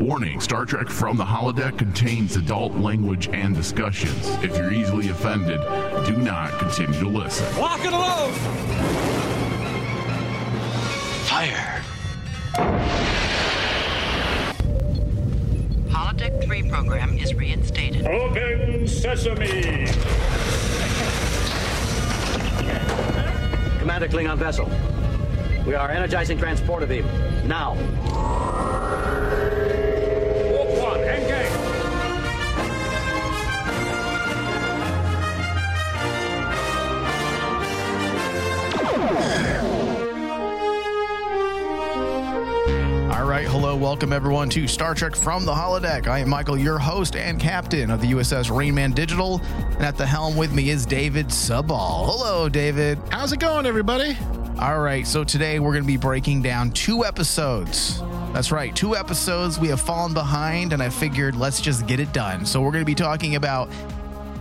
Warning Star Trek from the holodeck contains adult language and discussions. If you're easily offended, do not continue to listen. Lock and load! Fire. Holodeck 3 program is reinstated. Open sesame! Commander Klingon vessel. We are energizing transporter beam. Now. Welcome everyone to Star Trek from the Holodeck. I am Michael, your host and captain of the USS Rainman Digital, and at the helm with me is David Suball. Hello, David. How's it going, everybody? All right, so today we're going to be breaking down two episodes. That's right, two episodes. We have fallen behind, and I figured let's just get it done. So we're going to be talking about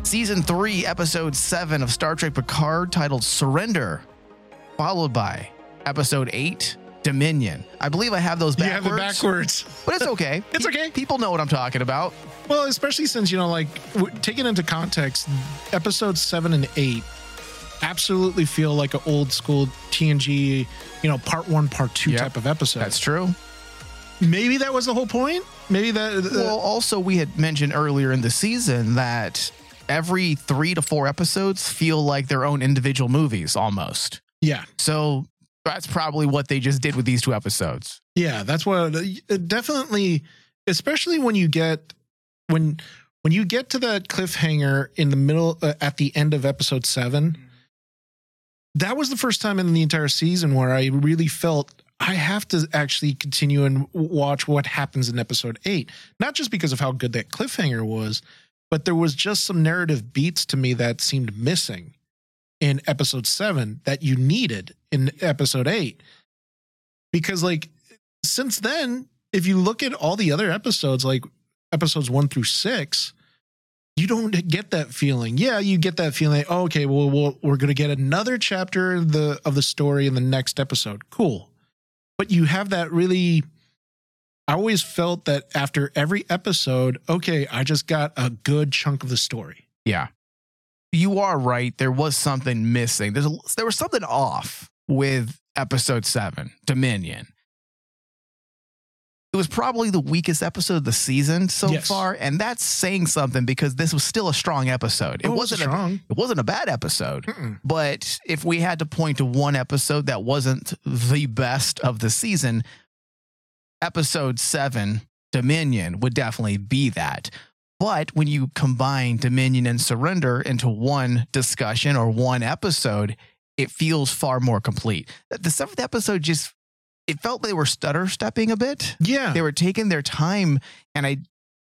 season three, episode seven of Star Trek Picard, titled Surrender, followed by episode eight, Dominion. I believe I have those backwards. You backwards. have it backwards. But it's okay. It's okay. People know what I'm talking about. Well, especially since, you know, like, w- taken into context, episodes seven and eight absolutely feel like an old school TNG, you know, part one, part two Yep. type of episode. That's true. Maybe that was the whole point. Maybe that. uh, Well, also, we had mentioned earlier in the season that every three to four episodes feel like their own individual movies almost. yeah. So that's probably what they just did with these two episodes. Yeah. That's what uh, definitely, especially when you get, when, when you get to that cliffhanger in the middle, uh, at the end of episode seven, that was the first time in the entire season where I really felt I have to actually continue and watch what happens in episode eight. Not just because of how good that cliffhanger was, but there was just some narrative beats to me that seemed missing in episode seven that you needed in episode eight. Because, like, since then, if you look at all the other episodes, like episodes one through six, you don't get that feeling. Yeah, you get that feeling. Oh, okay, well, we're going to get another chapter of the of the story in the next episode. Cool, but you have that really. I always felt that after every episode, okay, I just got a good chunk of the story. Yeah. You are right. There was something missing. There's a, there was something off with episode seven, Dominion. It was probably the weakest episode of the season so Yes. far, and that's saying something because this was still a strong episode. It Oh, wasn't a, strong. it wasn't a bad episode. Mm-mm. But if we had to point to one episode that wasn't the best of the season, episode seven, Dominion, would definitely be that. But when you combine Dominion and Surrender into one discussion or one episode, it feels far more complete. The seventh episode just, it felt they were stutter stepping a bit. Yeah, they were taking their time and i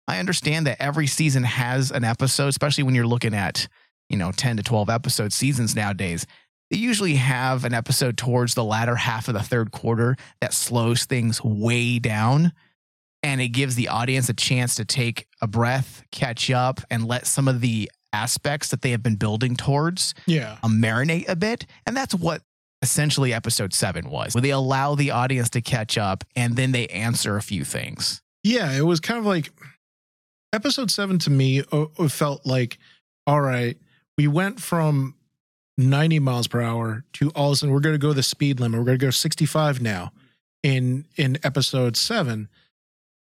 i understand that every season has an episode especially when you're looking at you know 10 to 12 episode seasons nowadays. They usually have an episode towards the latter half of the third quarter that slows things way down and it gives the audience a chance to take a breath catch up and let some of the aspects that they have been building towards yeah, uh, marinate a bit. And that's what essentially episode seven was, where they allow the audience to catch up and then they answer a few things. yeah. It was kind of like episode seven to me. felt like, all right, we went from 90 miles per hour to all of a sudden we're going to go the speed limit. We're going to go 65 now in in episode seven,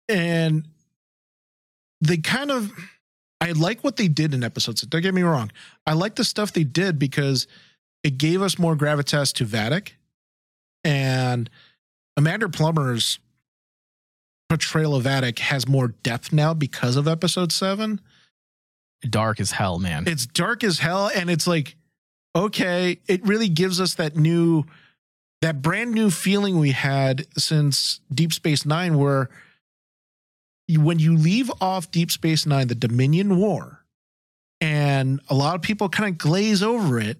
and they kind of. I like what they did in episode six. Don't get me wrong. I like the stuff they did because it gave us more gravitas to Vadic, and Amanda Plummer's portrayal of Vadic has more depth now because of episode seven Dark as hell, man. it's dark as hell and it's like okay it really gives us that new that brand new feeling we had since deep space nine where when you leave off deep space nine the dominion war and a lot of people kind of glaze over it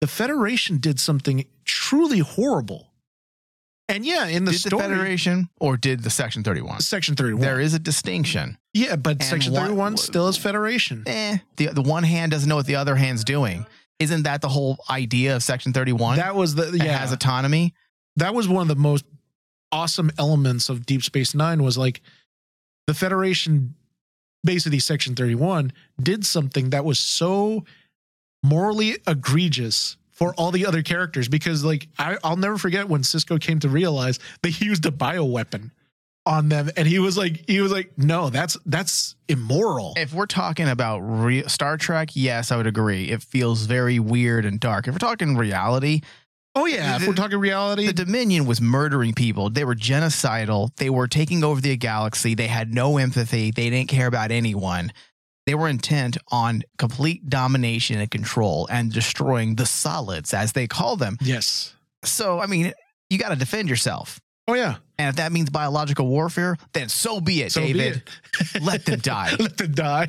the federation did something truly horrible and yeah in the did story the Federation or did the Section 31? section 31 There is a distinction. yeah but And section 31 still is federation Eh, the, the one hand doesn't know what the other hand's doing. Isn't that the whole idea of Section 31? that was the It yeah has autonomy. that was one of the most awesome elements of Deep Space Nine was like the Federation, basically Section 31, did something that was so morally egregious for all the other characters because like I, I'll never forget when Sisko came to realize that he used a bioweapon on them and he was like he was like no that's that's immoral If we're talking about re- Star Trek, yes, I would agree. It feels very weird and dark. If we're talking reality, oh yeah if we're talking reality the Dominion was murdering people. They were genocidal. They were taking over the galaxy. They had no empathy. They didn't care about anyone. They were intent on complete domination and control and destroying the solids, as they call them. yes So, I mean, you got to defend yourself. oh yeah And if that means biological warfare, then so be it, So be David. it. Let them die. let them die.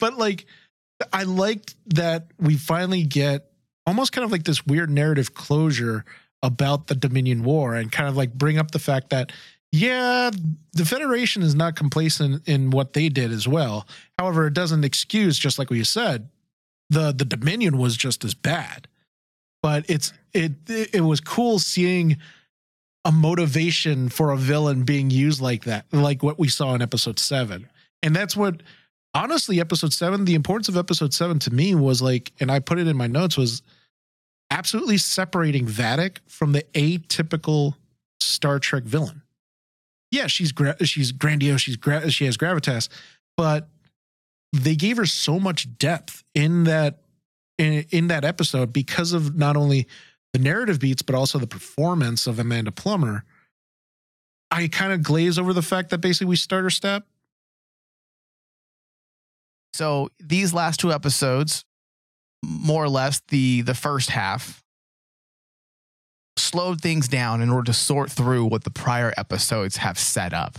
But like, I liked that we finally get almost kind of like this weird narrative closure about the Dominion War and kind of like bring up the fact that, yeah, the Federation is not complacent in what they did as well. However, it doesn't excuse, just like we said, the the Dominion was just as bad. But it's it it was cool seeing a motivation for a villain being used like that, like what we saw in episode seven. And that's what honestly, episode seven, the importance of episode seven to me was like, and I put it in my notes, was absolutely separating Vadic from the atypical Star Trek villain. Yeah, she's gra- she's grandiose, she's gra- she has gravitas, but they gave her so much depth in that in, in that episode because of not only the narrative beats but also the performance of Amanda Plummer. I kind of glaze over the fact that basically we start her step. So these last two episodes, more or less the the first half, slowed things down in order to sort through what the prior episodes have set up.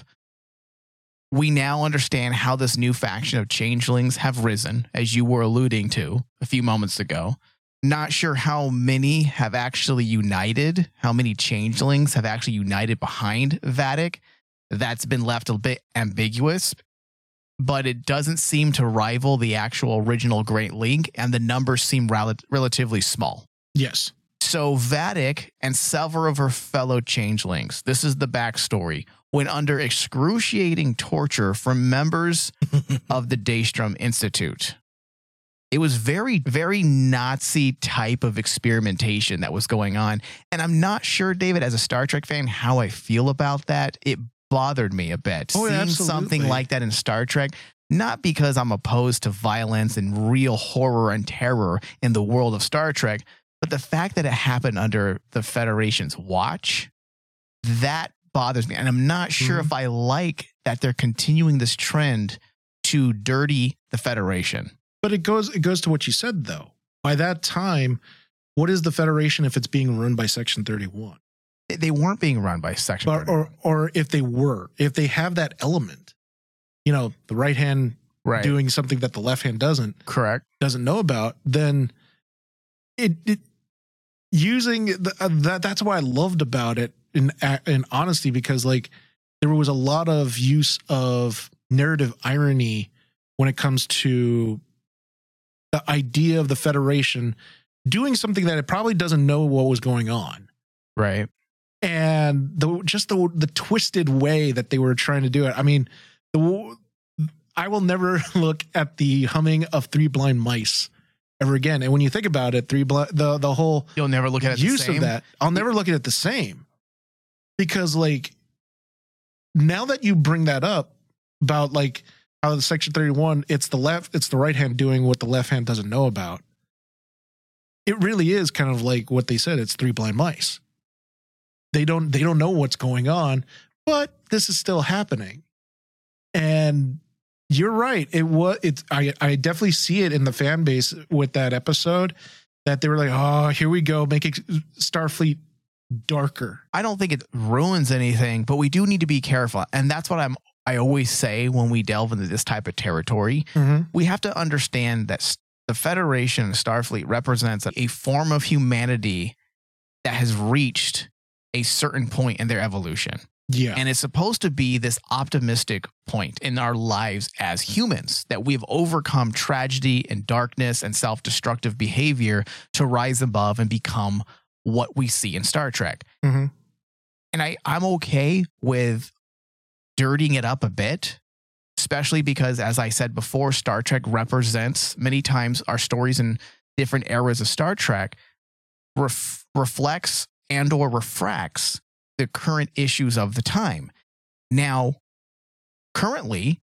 We now understand how this new faction of changelings have risen, as you were alluding to a few moments ago. Not sure how many have actually united, how many changelings have actually united behind Vadic. That's been left a bit ambiguous but it doesn't seem to rival the actual original Great Link, and the numbers seem rel- relatively small. Yes. So Vadic and several of her fellow changelings, this is the backstory, went under excruciating torture from members of the Daystrom Institute. It was very, very Nazi type of experimentation that was going on. And I'm not sure, David, as a Star Trek fan, how I feel about that. It bothered me a bit. Oh, Seeing absolutely. something like that in Star Trek, not because I'm opposed to violence and real horror and terror in the world of Star Trek, but the fact that it happened under the Federation's watch, that bothers me. And I'm not sure Mhm. if I like that they're continuing this trend to dirty the Federation. But it goes it goes to what you said though. By that time, what is the Federation if it's being run by Section 31? They- They weren't being run by Section Or or, or if they were, if they have that element, you know, the right hand right. doing something that the left hand doesn't Correct. doesn't know about, then it, it using the, uh, that that's what I loved about it in in honesty because like there was a lot of use of narrative irony when it comes to the idea of the federation doing something that it probably doesn't know what was going on Right. And the just the the twisted way that they were trying to do it. I mean, the I will never look at the humming of Three Blind Mice ever again. And when you think about it, three blind the the whole You'll never look at it the use same. of that, I'll never look at it the same because like now that you bring that up about like how the Section Thirty One, it's the left, it's the right hand doing what the left hand doesn't know about. It really is kind of like what they said. It's three blind mice they don't they don't know what's going on but this is still happening. And you're right. It was it's i i definitely see it in the fan base with that episode that they were like oh here we go. Making starfleet darker. I don't think it ruins anything, but we do need to be careful. And that's what I'm I always say when we delve into this type of territory. Mm-hmm. We have to understand that the Federation Starfleet represents a form of humanity that has reached a certain point in their evolution. yeah And it's supposed to be this optimistic point in our lives as humans that we've overcome tragedy and darkness and self destructive behavior to rise above and become what we see in Star Trek. Mhm. And I, I'm okay with dirtying it up a bit especially because, as I said before, Star Trek represents many times our stories in different eras of Star Trek ref- reflects and or refracts the current issues of the time. Now, currently,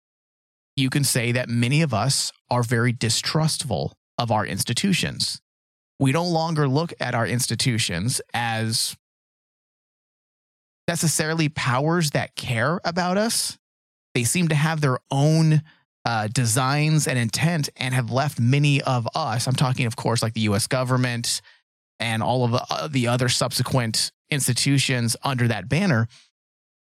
you can say that many of us are very distrustful of our institutions. We no longer look at our institutions as necessarily powers that care about us. They seem to have their own uh, designs and intent and have left many of us, I'm talking, of course, like the US government and all of the, uh, the other subsequent institutions under that banner.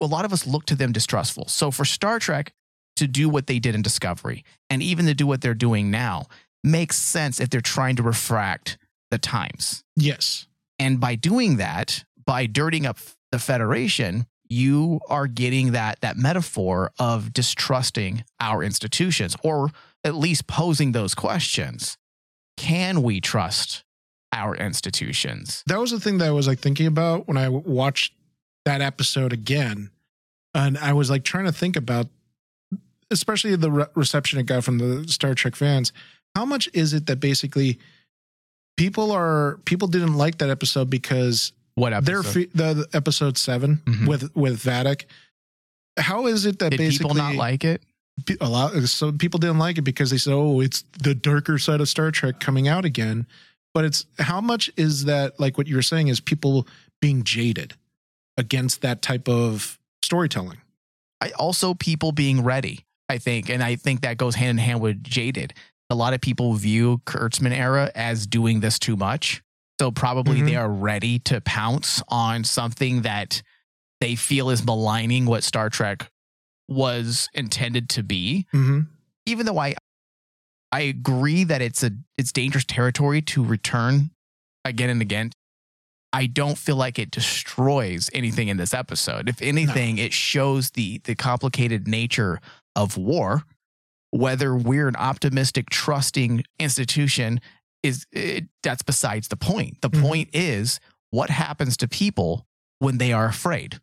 A lot of us look to them distrustful. So for Star Trek to do what they did in Discovery and even to do what they're doing now makes sense if they're trying to refract the times. Yes. And by doing that, by dirtying up the Federation, you are getting that that metaphor of distrusting our institutions or at least posing those questions. Can we trust our institutions? That was the thing that I was like thinking about when I watched that episode again. And I was like trying to think about, especially the re- reception it got from the Star Trek fans. How much is it that basically people are people didn't like that episode because What episode? they're the, the episode 7 Mhm. with with Vadic. How is it that Did basically people not like it? a lot so people didn't like it because they said oh it's the darker side of star trek coming out again but it's how much is that like what you were saying is people being jaded against that type of storytelling I also people being ready, I think. And I think that goes hand in hand with jaded. A lot of people view Kurtzman era as doing this too much. So probably Mhm. they are ready to pounce on something that they feel is maligning what Star Trek was intended to be. mm-hmm. Even though I I agree that it's a it's dangerous territory to return again and again. I don't feel like it destroys anything in this episode. If anything, it shows the the complicated nature of war. Whether we're an optimistic, trusting institution is it, that's besides the point. The Mhm. point is what happens to people when they are afraid.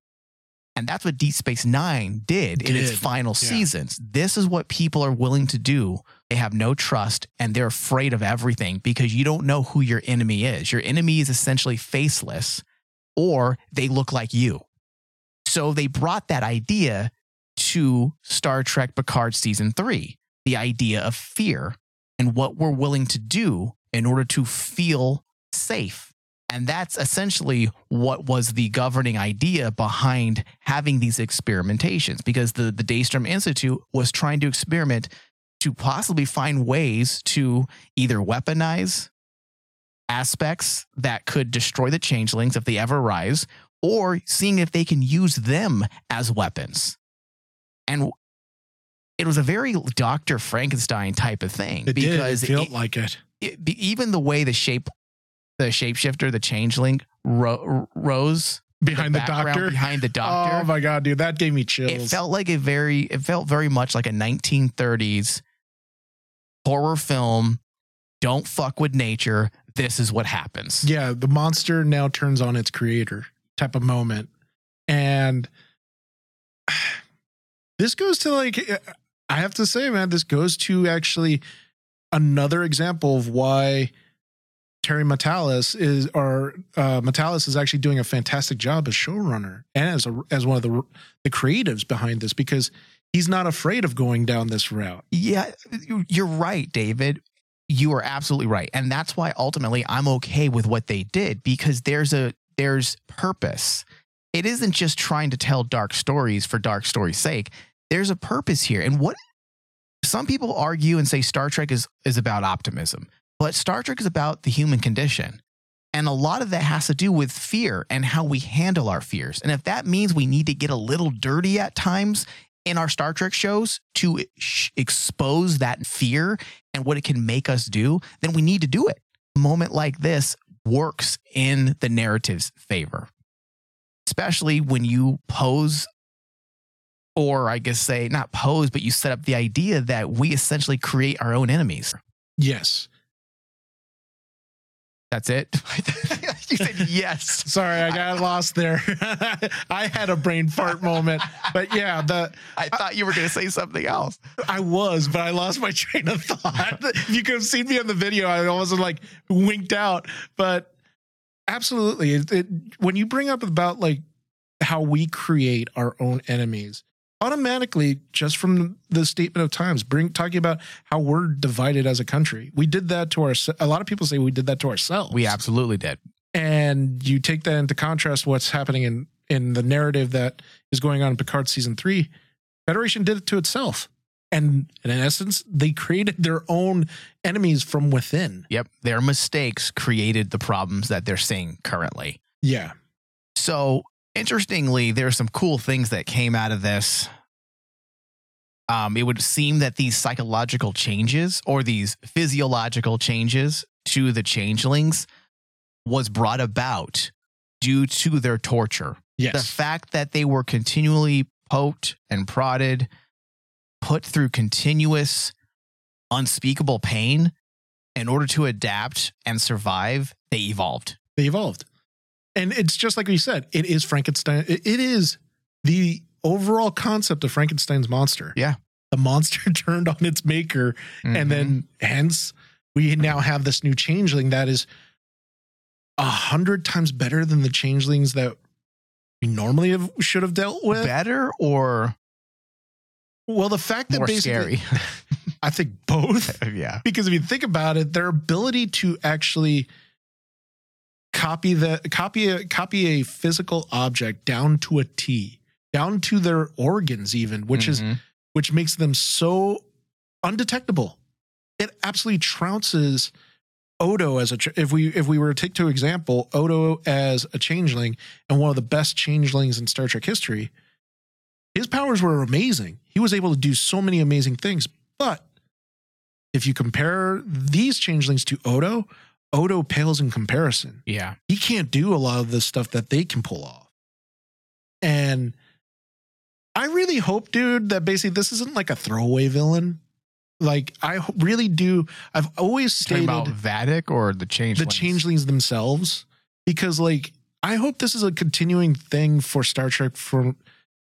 And that's what Deep Space Nine did, in its final yeah. seasons. This is what people are willing to do. They have no trust and they're afraid of everything because you don't know who your enemy is. Your enemy is essentially faceless or they look like you. So they brought that idea to Star Trek Picard season three the idea of fear and what we're willing to do in order to feel safe. And that's essentially what was the governing idea behind having these experimentations because the, the Daystrom Institute was trying to experiment to possibly find ways to either weaponize aspects that could destroy the changelings if they ever rise, or seeing if they can use them as weapons. And it was a very Dr. Frankenstein type of thing it because did it felt it- like it it, even the way the shape, the shapeshifter, the changeling ro- rose behind the, background doctor behind the oh doctor. oh my god dude that gave me chills it felt like a very, it felt very much like a 1930s horror film. Don't fuck with nature. This is what happens. yeah the monster now turns on its creator type of moment and this goes to like i have to say man this goes to actually another example of why Terry Matalas is or uh Matalas is actually doing a fantastic job as showrunner and as a, as one of the the creatives behind this because he's not afraid of going down this route Yeah, you- you're right, David. You are absolutely right. And that's why ultimately I'm okay with what they did because there's a there's purpose. It isn't just trying to tell dark stories for dark story's sake. There's a purpose here. And what some people argue and say Star Trek is is about optimism, but Star Trek is about the human condition. And a lot of that has to do with fear and how we handle our fears. And if that means we need to get a little dirty at times in our Star Trek shows to sh- expose that fear and what it can make us do, then we need to do it. A moment like this works in the narrative's favor, especially when you pose, or I guess say not pose, but you set up the idea that we essentially create our own enemies. yes That's it. you said yes. Sorry, I got lost there. I had a brain fart moment, but yeah, the I thought you were going to say something else. I was, but I lost my train of thought. if you could have seen me on the video, I almost like winked out. But absolutely, it, it, when you bring up about like how we create our own enemies, automatically, just from the statement of times, bring talking about how we're divided as a country. We did that to our. A lot of people say we did that to ourselves. We absolutely did. and you take that into contrast what's happening in in the narrative that is going on in Picard season three. Federation did it to itself. And, and in essence, they created their own enemies from within. Yep. Their mistakes created the problems that they're seeing currently. Yeah. So interestingly, there are some cool things that came out of this. Um, it would seem that these psychological changes or these physiological changes to the changelings was brought about due to their torture. Yes. The fact that they were continually poked and prodded, put through continuous, unspeakable pain in order to adapt and survive, they evolved. they evolved. And it's just like we said, it is Frankenstein. It, is the overall concept of Frankenstein's monster. Yeah. The monster turned on its maker. Mm-hmm. And then hence we now have this new changeling that is a hundred times better than the changelings that we normally have, should have dealt with. better or Well, the fact that basically, scary. I think both. yeah. because if you think about it, their ability to actually copy the copy a copy a physical object down to a T, down to their organs, even, which is Mhm. which makes them so undetectable. It absolutely trounces Odo as a if we if we were to take to example Odo as a changeling and one of the best changelings in Star Trek history. His powers were amazing. He was able to do so many amazing things, but if you compare these changelings to Odo, Odo pales in comparison yeah. he can't do a lot of the stuff that they can pull off. And I really hope, dude, that basically this isn't like a throwaway villain. Like I really do. I've always stated about Vadic or the change. the changelings themselves because, like, I hope this is a continuing thing for Star Trek. For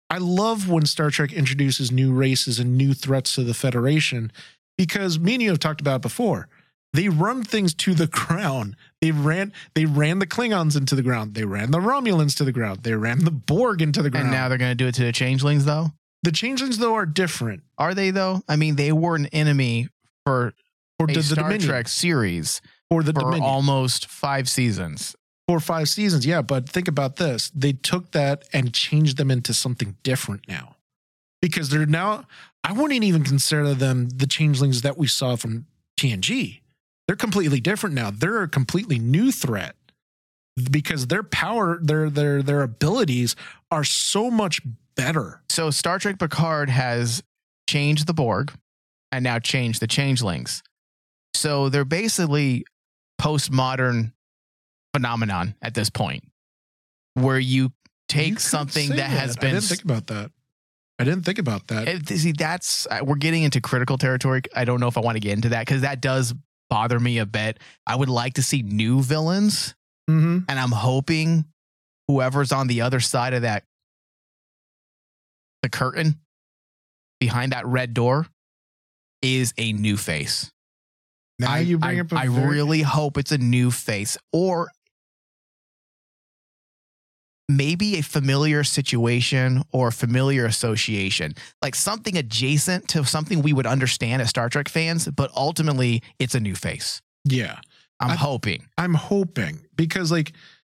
I love when Star Trek introduces new races and new threats to the Federation because me and you have talked about it before. They run things to the ground. They ran they ran the Klingons into the ground. They ran the Romulans to the ground. They ran the Borg into the ground. And now they're going to do it to the changelings, though. the changelings though are different Are they though? I mean, they were an enemy for for the, the Star Dominion Trek series for the for Dominion. almost five seasons. four or five seasons. Yeah, but think about this. They took that and changed them into something different now. Because they're now I wouldn't even consider them the changelings that we saw from TNG. They're completely different now. They're a completely new threat because their power, their their their abilities are so much better. So Star Trek Picard has changed the Borg and now changed the changelings. So they're basically postmodern phenomenon at this point, where you You take could something say that has been I didn't think about that. I didn't think about that. It- see, that's we're getting into critical territory. I don't know if I want to get into that because that does bother me a bit. I would like to see new villains, Mhm. and I'm hoping whoever's on the other side of that the curtain behind that red door is a new face. Now I, you bring I, up I very- really hope it's a new face or maybe a familiar situation or familiar association, like something adjacent to something we would understand as Star Trek fans, but ultimately it's a new face. yeah. I'm I- hoping, I'm hoping because like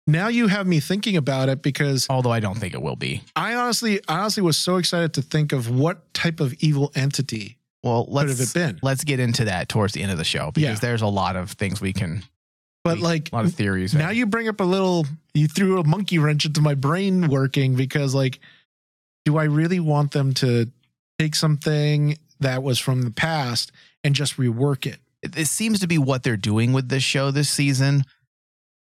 now you have me thinking about it because although I don't think it will be. I honestly, I honestly was so excited to think of what type of evil entity Well, could have let's it been. let's get into that towards the end of the show because Yeah. there's a lot of things we can, But like a lot of theories. now, eh? you bring up a little, you threw a monkey wrench into my brain working because like, do I really want them to take something that was from the past and just rework it? it seems to be what they're doing with this show this season.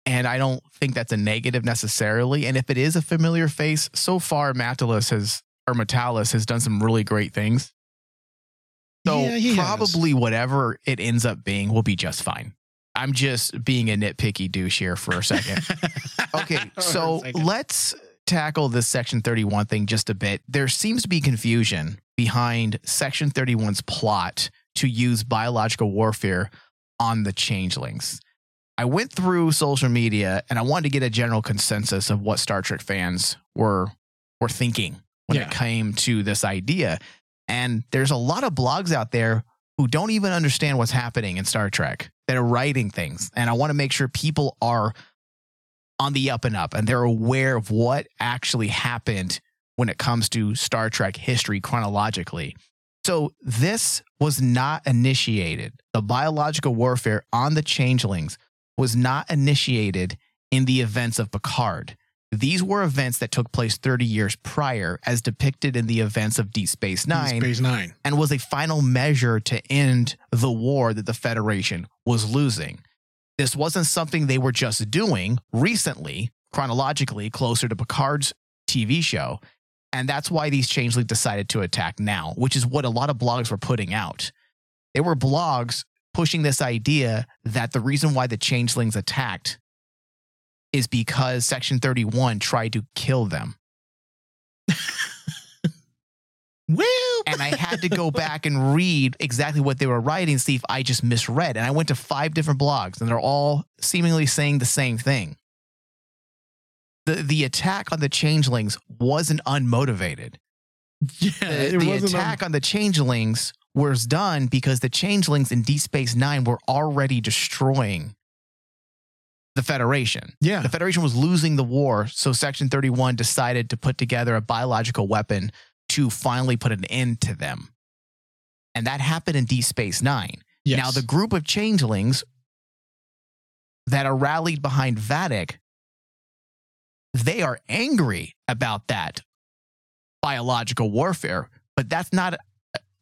And I don't think that's a negative necessarily. And if it is a familiar face, so far Matalas has or Matalas has done some really great things. So Yeah, he has. probably whatever it ends up being will be just fine. I'm just being a nitpicky douche here for a second. Okay, so second. let's tackle this Section 31 thing just a bit. There seems to be confusion behind Section 31's plot to use biological warfare on the changelings. I went through social media and I wanted to get a general consensus of what Star Trek fans were were thinking when Yeah. it came to this idea. And there's a lot of blogs out there who don't even understand what's happening in Star Trek that are writing things. And I want to make sure people are on the up and up and they're aware of what actually happened when it comes to Star Trek history chronologically. So this was not initiated. The biological warfare on the changelings was not initiated in the events of Picard. These were events that took place 30 years prior, as depicted in the events of Deep Space Nine Space Nine. and was a final measure to end the war that the Federation was losing. This wasn't something they were just doing recently, chronologically, closer to Picard's TV show. And that's why these changelings decided to attack now, which is what a lot of blogs were putting out. There were blogs pushing this idea that the reason why the changelings attacked is because Section 31 tried to kill them. Well, and I had to go back and read exactly what they were writing, see if I just misread. And I went to five different blogs, and they're all seemingly saying the same thing. The the attack on the changelings wasn't unmotivated. yeah, The, the attack on the changelings was done because the changelings in Deep Space Nine were already destroying the Federation. yeah, The Federation was losing the war, so Section 31 decided to put together a biological weapon to finally put an end to them. And that happened in Deep Space Nine. yes. Now, the group of changelings that are rallied behind Vadic, they are angry about that biological warfare, but that's not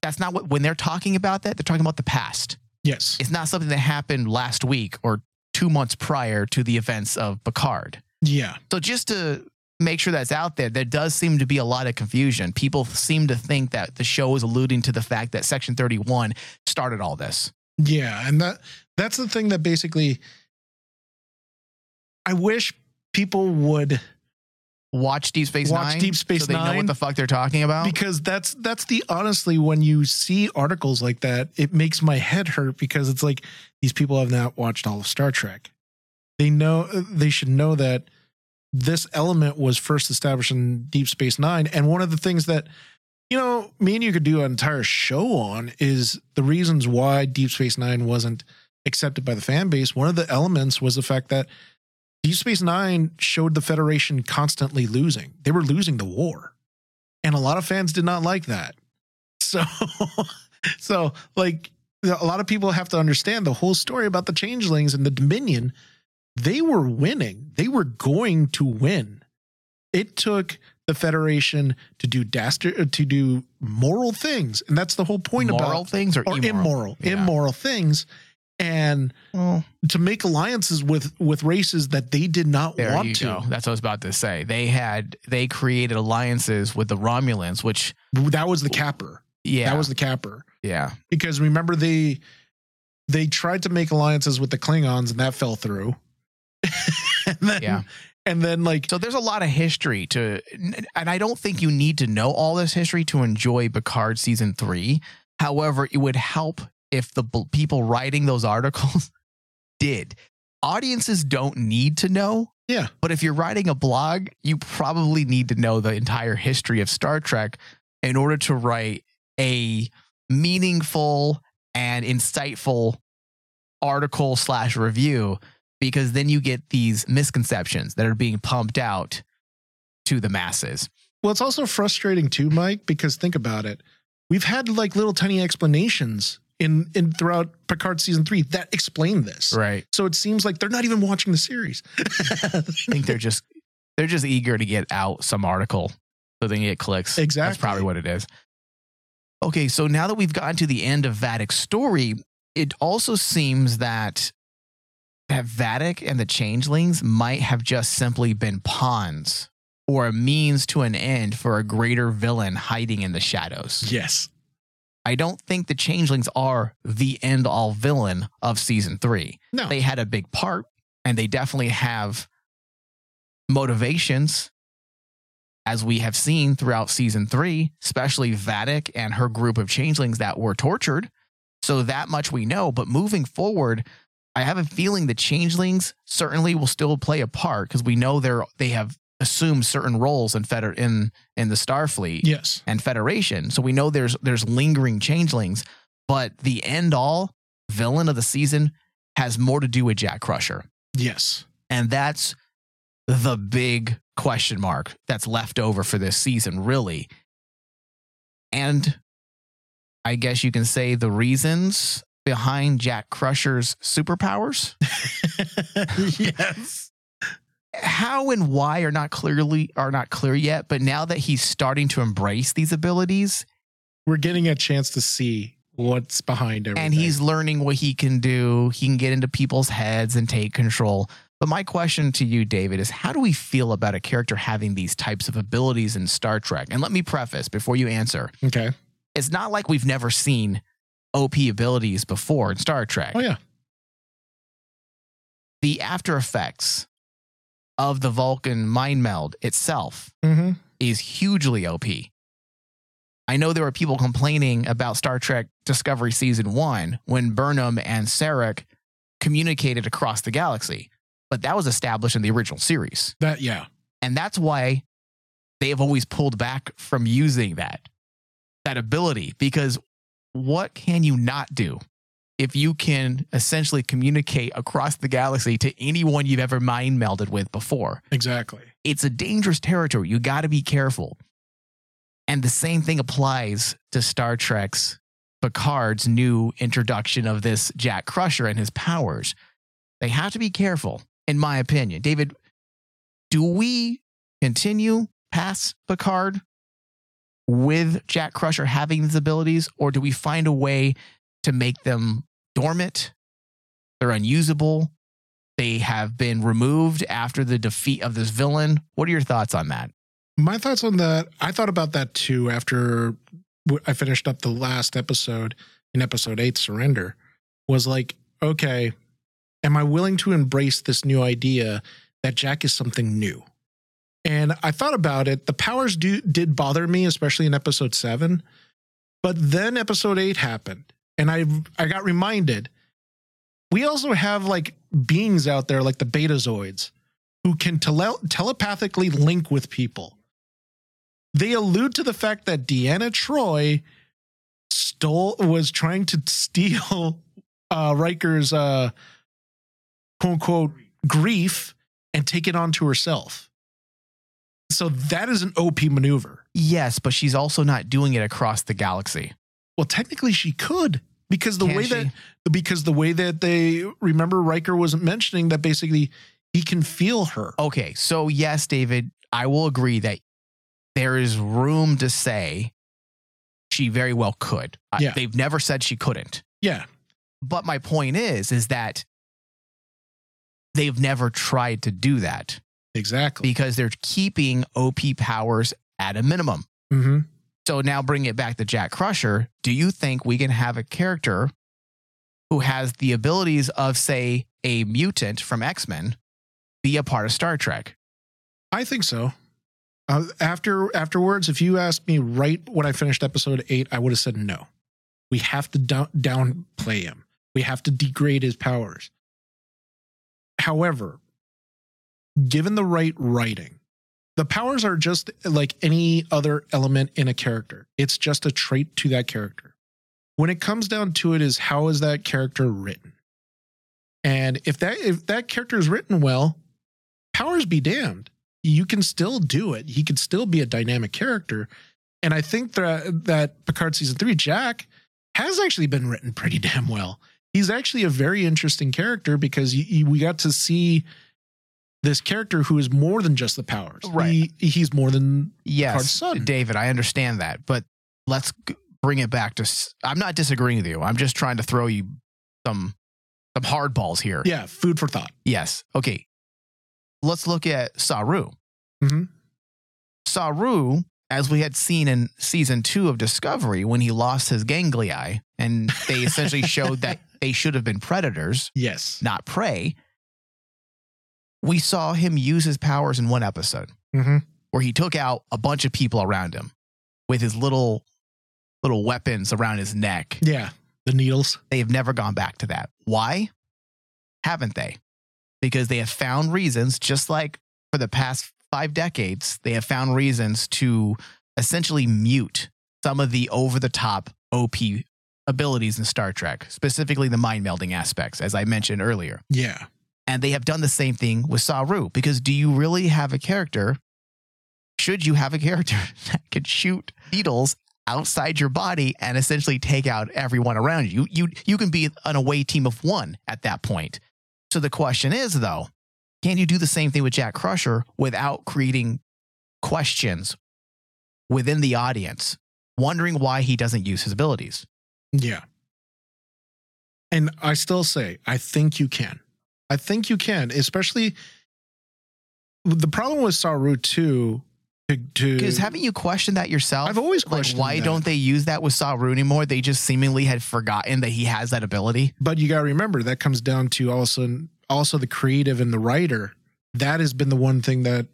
that's not what when they're talking about that, they're talking about the past. yes, It's not something that happened last week or two months prior to the events of Picard. yeah, So just to make sure that's out there, there does seem to be a lot of confusion. People seem to think that the show is alluding to the fact that Section 31 started all this. yeah, and that that's the thing that basically. I wish people would Watch Deep Space Watch Nine. Deep Space so they know what the fuck they're talking about. because that's that's the honestly when you see articles like that it makes my head hurt because it's like these people have not watched all of star trek they know they should know that this element was first established in deep space nine and one of the things that you know me and you could do an entire show on is the reasons why deep space nine wasn't accepted by the fan base one of the elements was the fact that deep space nine showed the federation constantly losing. They were losing the war. And a lot of fans did not like that. So so like a lot of people have to understand the whole story about the changelings and the dominion. They were winning. They were going to win. It took the federation to do dastard uh, to do moral things. And that's the whole point moral about things or, or immoral? immoral Yeah. immoral things and Well, to make alliances with with races that they did not there want you to go. That's what I was about to say. They had they created alliances with the Romulans, which that was the capper yeah, that was the capper yeah, because remember they they tried to make alliances with the Klingons and that fell through. and then Yeah. and then like So there's a lot of history to, and I don't think you need to know all this history to enjoy Picard season three. However, it would help if the b- people writing those articles did. Audiences don't need to know, yeah, but if you're writing a blog, you probably need to know the entire history of Star Trek in order to write a meaningful and insightful article slash review because then you get these misconceptions that are being pumped out to the masses. well it's also frustrating too Mike because think about it. We've had like little tiny explanations in in throughout Picard season 3 that explain this. Right. So it seems like they're not even watching the series. I think they're just they're just eager to get out some article so they can get clicks. Exactly. That's probably what it is. Okay, so now that we've gotten to the end of Vadic's story, it also seems that that Vadic and the changelings might have just simply been pawns or a means to an end for a greater villain hiding in the shadows. yes. I don't think the changelings are the end all villain of season three. No. They had a big part and they definitely have motivations as we have seen throughout season three, especially Vadic and her group of changelings that were tortured. So that much we know. But moving forward, I have a feeling the changelings certainly will still play a part because we know they're they have assumed certain roles in Feder in in the Starfleet yes. and Federation. So we know there's there's lingering changelings, but the end all villain of the season has more to do with Jack Crusher. Yes. And that's the big question mark that's left over for this season, really. And I guess you can say the reasons behind Jack Crusher's superpowers. yes. How and why are not clearly are not clear yet, but now that he's starting to embrace these abilities We're getting a chance to see what's behind everything. and he's learning what he can do, he can get into people's heads and take control. But my question to you, David, is how do we feel about a character having these types of abilities in Star Trek? And let me preface before you answer okay. it's not like we've never seen OP abilities before in Star Trek. Oh yeah. The after effects of the Vulcan mind meld itself Mm-hmm. is hugely OP. I know there were people complaining about Star Trek Discovery Season 1 when Burnham and Sarek communicated across the galaxy, but that was established in the original series. That yeah. And that's why they have always pulled back from using that that ability because what can you not do if you can essentially communicate across the galaxy to anyone you've ever mind melded with before? Exactly. it's a dangerous territory. You got to be careful. And the same thing applies to Star Trek's Picard's new introduction of this Jack Crusher and his powers. They have to be careful, in my opinion. David, do we continue past Picard with Jack Crusher having these abilities, or do we find a way to make them dormant? They're unusable. They have been removed after the defeat of this villain. What are your thoughts on that? My thoughts on that, I thought about that too after I finished up the last episode in episode eight, Surrender, was like, okay, am I willing to embrace this new idea that Jack is something new? And I thought about it. The powers do did bother me, especially in episode seven. But then episode eight happened, and I I got reminded. We also have like beings out there, like the Betazoids, who can tele- telepathically link with people. They allude to the fact that Deanna Troi stole was trying to steal uh Riker's uh quote unquote grief and take it onto herself. So that is an OP maneuver. Yes, but she's also not doing it across the galaxy. Well, technically she could because the Can way she? that because the way that they remember Riker was mentioning that basically he can feel her. Okay, so yes, David, I will agree that there is room to say she very well could. I- Yeah. they've never said she couldn't. Yeah. But my point is, is that they've never tried to do that Exactly. because they're keeping OP powers at a minimum. hmm So now bring it back to Jack Crusher. Do you think we can have a character who has the abilities of, say, a mutant from X Men be a part of Star Trek? I think so. Uh, after afterwards, if you asked me right when I finished episode eight, I would have said no. We have to down, downplay him. We have to degrade his powers. However, given the right writing, the powers are just like any other element in a character. It's just a trait to that character. When it comes down to it, is how is that character written? And if that if that character is written well, powers be damned you can still do it. He could still be a dynamic character. And I think that that Picard season three, Jack, has actually been written pretty damn well. He's actually a very interesting character because we got to see this character who is more than just the powers. Right. He, he's more than Yes, Picard's son. David, I understand that, but let's bring it back to. I'm not disagreeing with you. I'm just trying to throw you some some hard balls here. yeah, food for thought. Yes. Okay. Let's look at Saru. Mhm. Saru as we had seen in season two of Discovery when he lost his ganglia and they essentially showed that they should have been predators, Yes. not prey. We saw him use his powers in one episode hmm where he took out a bunch of people around him with his little little weapons around his neck. Yeah. The needles. They have never gone back to that. Why? Haven't they? Because they have found reasons, just like for the past five decades, they have found reasons to essentially mute some of the over the top OP abilities in Star Trek, specifically the mind melding aspects, as I mentioned earlier. Yeah. And they have done the same thing with Saru. Because do you really have a character? Should you have a character that could shoot needles outside your body and essentially take out everyone around you? You you can be an away team of one at that point. So the question is though, can you do the same thing with Jack Crusher without creating questions within the audience, wondering why he doesn't use his abilities? Yeah. And I still say, I think you can. I think you can, especially the problem with Saru too. To, to Because haven't you questioned that yourself? I've always like questioned why that. don't they use that with Saru anymore? They just seemingly had forgotten that he has that ability. but you got to remember that comes down to also also the creative and the writer. That has been the one thing that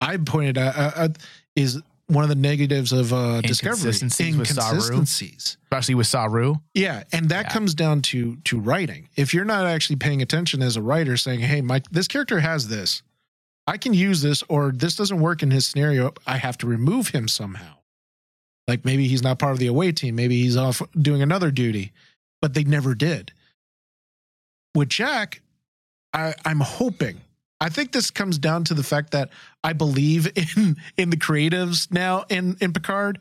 I pointed out uh, uh, is one of the negatives of uh, Discovery. Inconsistencies with Saru. Especially with Saru. Yeah, and that Yeah. comes down to to writing. If you're not actually paying attention as a writer, saying, "Hey, my this character has this, I can use this," or "This doesn't work in his scenario, I have to remove him somehow." Like maybe he's not part of the away team, maybe he's off doing another duty, but they never did. With Jack, I, I'm hoping. I think this comes down to the fact that I believe in in the creatives now in in Picard,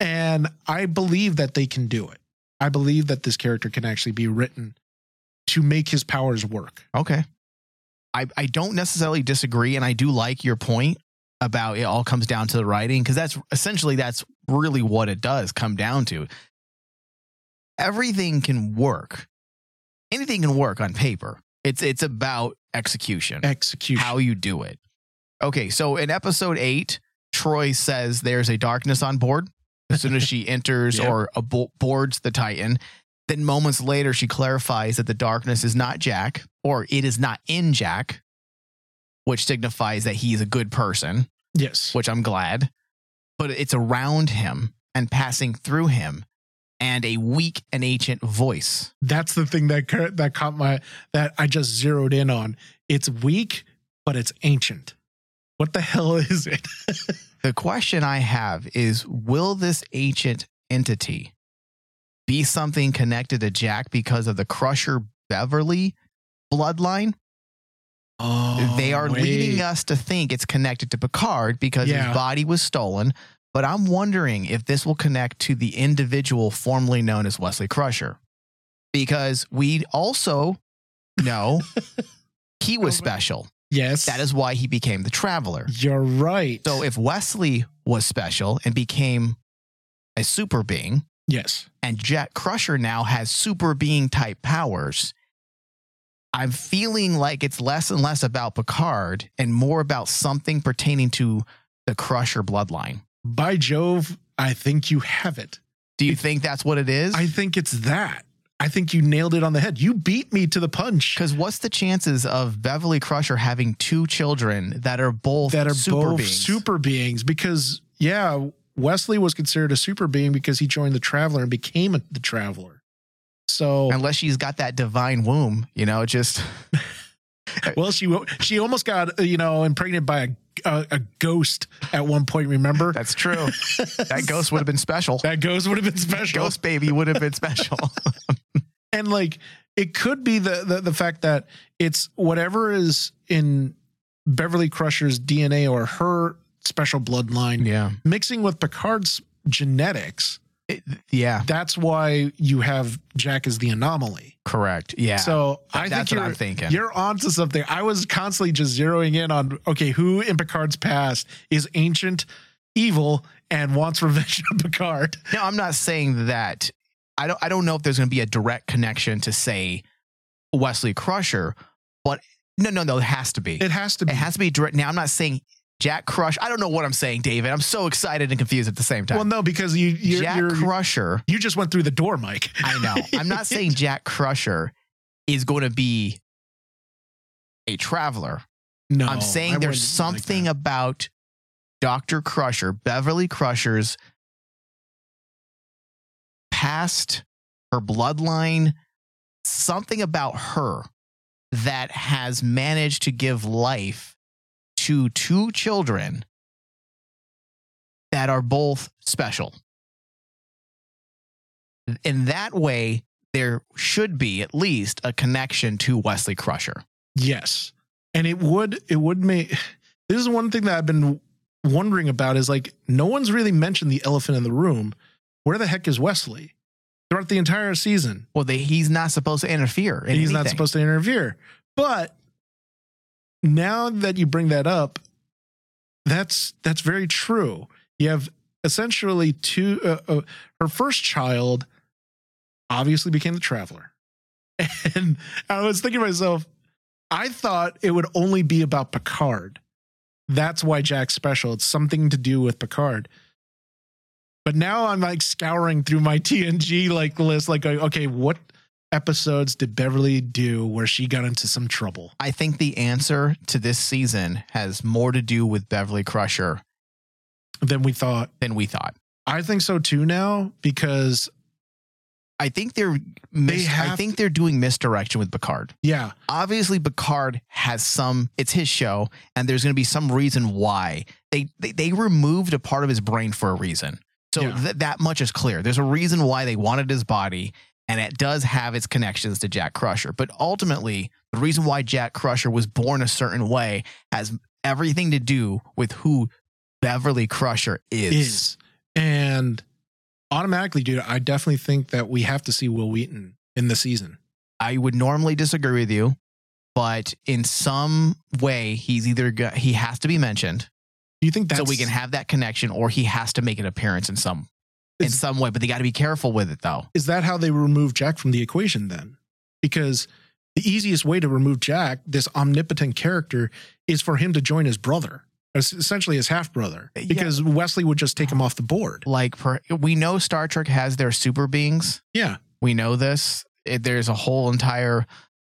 and I believe that they can do it. I believe that this character can actually be written to make his powers work. Okay. I, I don't necessarily disagree, and I do like your point about it all comes down to the writing, because that's essentially that's really what it does come down to. Everything can work. Anything can work on paper. It's it's about execution. Execution. how you do it. Okay, so in episode eight, Troi says there's a darkness on board as soon as she enters Yep. or abo- boards the Titan. Then moments later, she clarifies that the darkness is not Jack or it is not in Jack, which signifies that he's a good person, yes. which I'm glad, but it's around him and passing through him and a weak and ancient voice. That's the thing that that caught my that I just zeroed in on. It's weak, but it's ancient. What the hell is it? The question I have is Will this ancient entity be something connected to Jack because of the Crusher Beverly bloodline? oh, they are leading us to think it's connected to Picard because Yeah. his body was stolen. But I'm wondering if this will connect to the individual formerly known as Wesley Crusher. Because we also know he was special. Yes, That is why he became the traveler. You're right. So if Wesley was special and became a super being, yes, and Jack Crusher now has super being type powers, I'm feeling like it's less and less about Picard and more about something pertaining to the Crusher bloodline. By Jove, I think you have it. Do you think that's what it is? I think it's that. I think you nailed it on the head. You beat me to the punch. Because what's the chances of Beverly Crusher having two children that are both that are super both beings? super beings because yeah wesley was considered a super being because he joined the traveler and became a, the traveler so Unless she's got that divine womb, you know, just well she she almost got you know impregnated by a, a, a ghost at one point remember that's true. that ghost would have been special. that ghost would have been special Ghost baby would have been special. and like it could be the, the the fact that it's whatever is in beverly crusher's dna or her special bloodline yeah. mixing with picard's genetics It- yeah. that's why you have Jack as the anomaly. Correct. Yeah. So I think that's what you're, I'm thinking. You're onto something. I was constantly just zeroing in on okay, who in Picard's past is ancient, evil, and wants revenge on Picard. No, I'm not saying that. I don't. I don't know if there's going to be a direct connection to say Wesley Crusher, but no, no, no. It has to be. It has to be. It has to be direct. Now, I'm not saying Jack Crush. I don't know what I'm saying, David. I'm so excited and confused at the same time. Well, no, because you you're, Jack you're, Crusher. you just went through the door, Mike. I know. I'm not saying Jack Crusher is going to be a traveler. No, I'm saying I there's wouldn't like something about Dr. Crusher, Beverly Crusher's past, her bloodline, something about her that has managed to give life to two children that are both special. In that way, there should be at least a connection to Wesley Crusher. Yes. And it would it would make this is one thing that I've been wondering about is like no one's really mentioned the elephant in the room. Where the heck is Wesley? Throughout the entire season. Well, they, he's not supposed to interfere. In he's not supposed to interfere. But now that you bring that up, that's that's very true. You have essentially two. Uh, uh, her first child obviously became the traveler, and I was thinking to myself, I thought it would only be about Picard. That's why Jack's special. It's something to do with Picard. But now I'm like scouring through my TNG like list, like okay, what episodes did Beverly do where she got into some trouble? I think the answer to this season has more to do with Beverly Crusher Then we thought, than we thought. I think so too now because I think they're mis- I have think they're doing misdirection with Picard. yeah, Obviously, Picard has some. It's his show, and there's going to be some reason why they, they they removed a part of his brain for a reason. So Yeah. th- that much is clear. There's a reason why they wanted his body, and it does have its connections to Jack Crusher. But ultimately, the reason why Jack Crusher was born a certain way has everything to do with who Beverly Crusher is. is. And automatically, dude, I definitely think that we have to see Wil Wheaton in the season. I would normally disagree with you, but in some way, he's either go- he has to be mentioned Do you think that's so we can have that connection, or he has to make an appearance in some in some way. But they got to be careful with it, though. is that how they remove Jack from the equation then? Because the easiest way to remove Jack, this omnipotent character, is for him to join his brother, essentially his half brother, uh, Yeah. because Wesley would just take him off the board. Like, per, we know Star Trek has their super beings. Yeah. We know this. It, there's a whole entire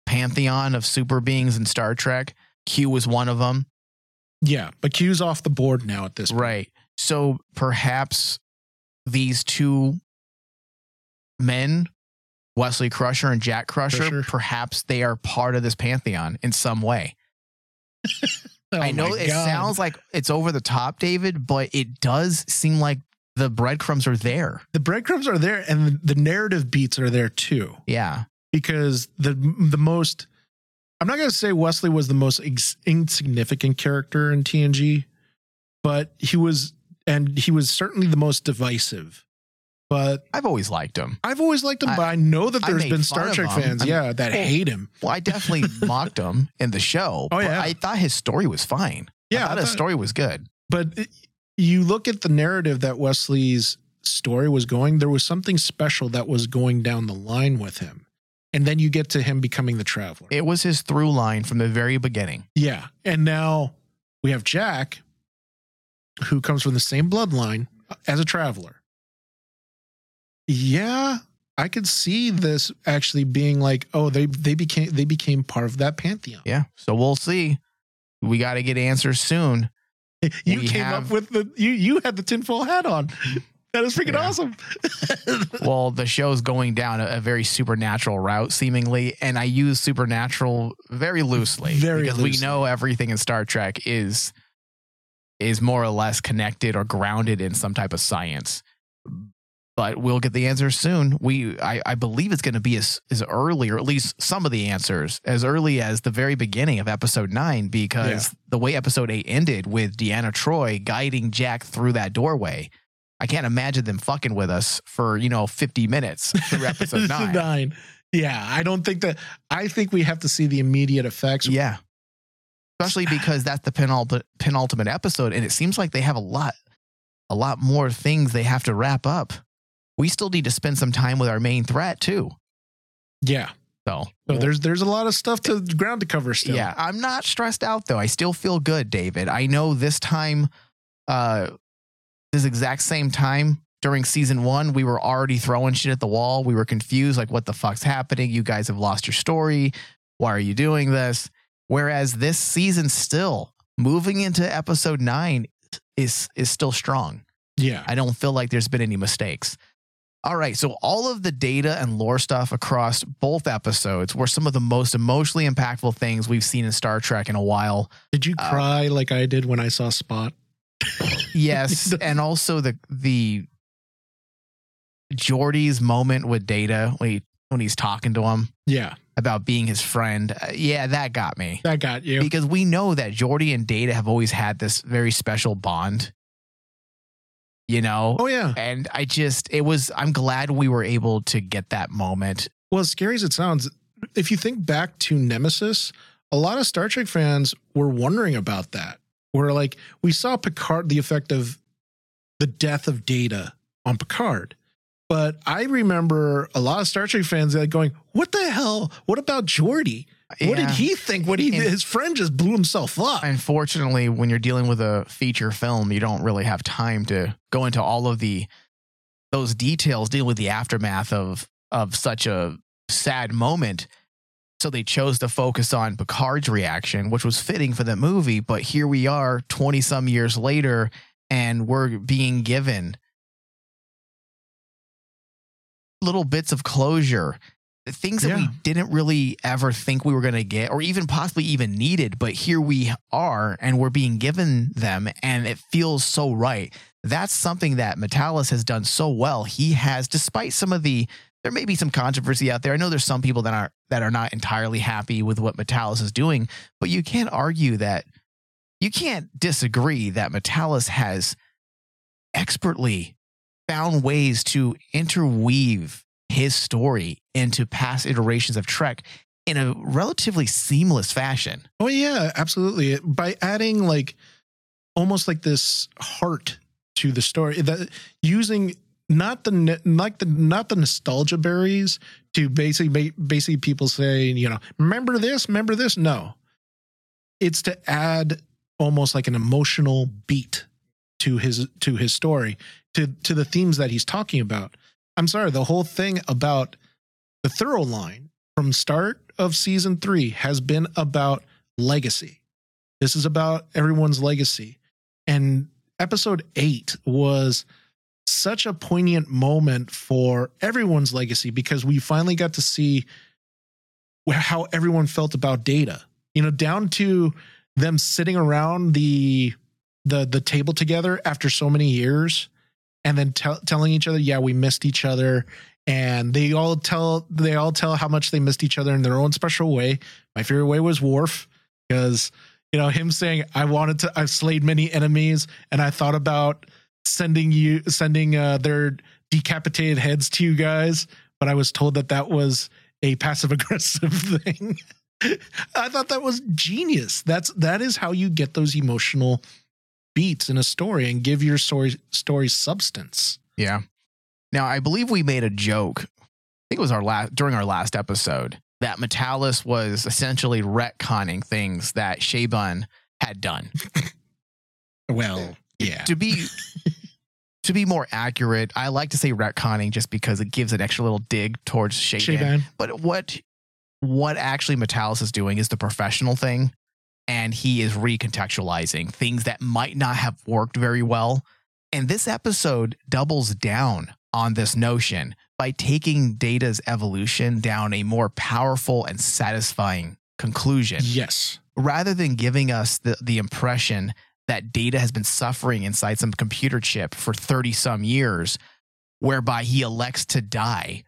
pantheon of super beings in Star Trek. Q was one of them. Yeah. But Q's off the board now at this point. Right. So perhaps these two men, Wesley Crusher and Jack Crusher, Crusher. perhaps they are part of this pantheon in some way. Oh I know it God. sounds like it's over the top, David, but it does seem like the breadcrumbs are there. the breadcrumbs are there and the narrative beats are there too. Yeah. because the the most I'm not going to say Wesley was the most ex- insignificant character in TNG, but he was and he was certainly the most divisive. But I've always liked him. I've always liked him, I- but I know that there's been Star Trek fans, I mean, yeah, that well, hate him. Well, I definitely mocked him in the show. Oh, but yeah. I thought his story was fine. Yeah, I I thought his story was good. But it- you look at the narrative that Wesley's story was going, there was something special that was going down the line with him. And then you get to him becoming the traveler. It was his through line from the very beginning. Yeah. And now we have Jack, who comes from the same bloodline as a traveler. Yeah, I could see this actually being like, oh, they they became they became part of that pantheon. Yeah. So we'll see. We got to get answers soon. You We came have- up with the you you had the tinfoil hat on. That is freaking Yeah. awesome. Well, the show's going down a, a very supernatural route, seemingly, and I use supernatural very loosely Very because loosely. we know everything in Star Trek is is more or less connected or grounded in some type of science. But we'll get the answers soon. We, I, I believe it's going to be as as early, or at least some of the answers, as early as the very beginning of Episode Nine, because the way Episode Eight ended with Deanna Troi guiding Jack through that doorway. I can't imagine them fucking with us for, you know, 50 minutes through episode nine. Nine. Yeah, I don't think that. I think we have to see the immediate effects. Yeah. Especially because that's the penultimate, penultimate episode. And it seems like they have a lot, a lot more things they have to wrap up. We still need to spend some time with our main threat too. Yeah. So, So there's there's a lot of stuff to ground to cover still. yeah, I'm not stressed out though. I still feel good, David. I know this time, uh, this exact same time during season one, we were already throwing shit at the wall. We were confused, like, what the fuck's happening? You guys have lost your story. Why are you doing this? Whereas this season, still moving into episode nine, is is still strong. Yeah. I don't feel like there's been any mistakes. All right, so all of the data and lore stuff across both episodes were some of the most emotionally impactful things we've seen in Star Trek in a while. Did you Uh, cry like I did when I saw Spot? Yes, and also the the Geordi's moment with Data when he, when he's talking to him Yeah. About being his friend. Uh, yeah, that got me That got you. because we know that Geordi and Data have always had this very special bond. You know, Oh yeah. and I just it was I'm glad we were able to get that moment. Well, as scary as it sounds, if you think back to Nemesis, a lot of Star Trek fans were wondering about that. Where like we saw Picard, the effect of the death of Data on Picard. But I remember a lot of Star Trek fans like going, "What the hell? What about Geordi? What did he think What he And- his friend just blew himself up?" Unfortunately, when you're dealing with a feature film, you don't really have time to go into all of the those details dealing with the aftermath of of such a sad moment. So they chose to focus on Picard's reaction, which was fitting for the movie. But here we are, twenty some years later, and we're being given little bits of closure things that we didn't really ever think we were going to get or even possibly even needed but here we are and we're being given them and it feels so right. That's something that Matalas has done so well. He has despite some of the there may be some controversy out there. I know there's some people that are that are not entirely happy with what Matalas is doing but you can't argue that you can't disagree that Matalas has expertly found ways to interweave his story into past iterations of Trek in a relatively seamless fashion. Oh yeah, absolutely. By adding like almost like this heart to the story, that using not the like the not the nostalgia berries to basically basically people saying you know remember this remember this no, it's to add almost like an emotional beat to his to his story to to the themes that he's talking about. I'm sorry, the whole thing about the thorough line from start of season three has been about legacy. This is about everyone's legacy. And episode eight was such a poignant moment for everyone's legacy because we finally got to see how everyone felt about data. You know, down to them sitting around the the the table together after so many years and then tell telling each other, yeah, we missed each other and they all tell they all tell how much they missed each other in their own special way. My favorite way was Worf because you know him saying, "I wanted to. I've slayed many enemies, and I thought about sending you sending uh, their decapitated heads to you guys, but I was told that that was a passive aggressive thing." I thought that was genius. That's that is how you get those emotional beats in a story and give your story story substance. Yeah. Now, I believe we made a joke. I think it was our last during our last episode that Matalas was essentially retconning things that Chabon had done. Well, yeah. To be to be more accurate, I like to say retconning just because it gives an extra little dig towards Chabon. Chabon. But what what actually Matalas is doing is the professional thing, and he is recontextualizing things that might not have worked very well. And this episode doubles down on this notion by taking Data's evolution down a more powerful and satisfying conclusion Yes. rather than giving us the, the impression that data has been suffering inside some computer chip for 30 some years, whereby he elects to die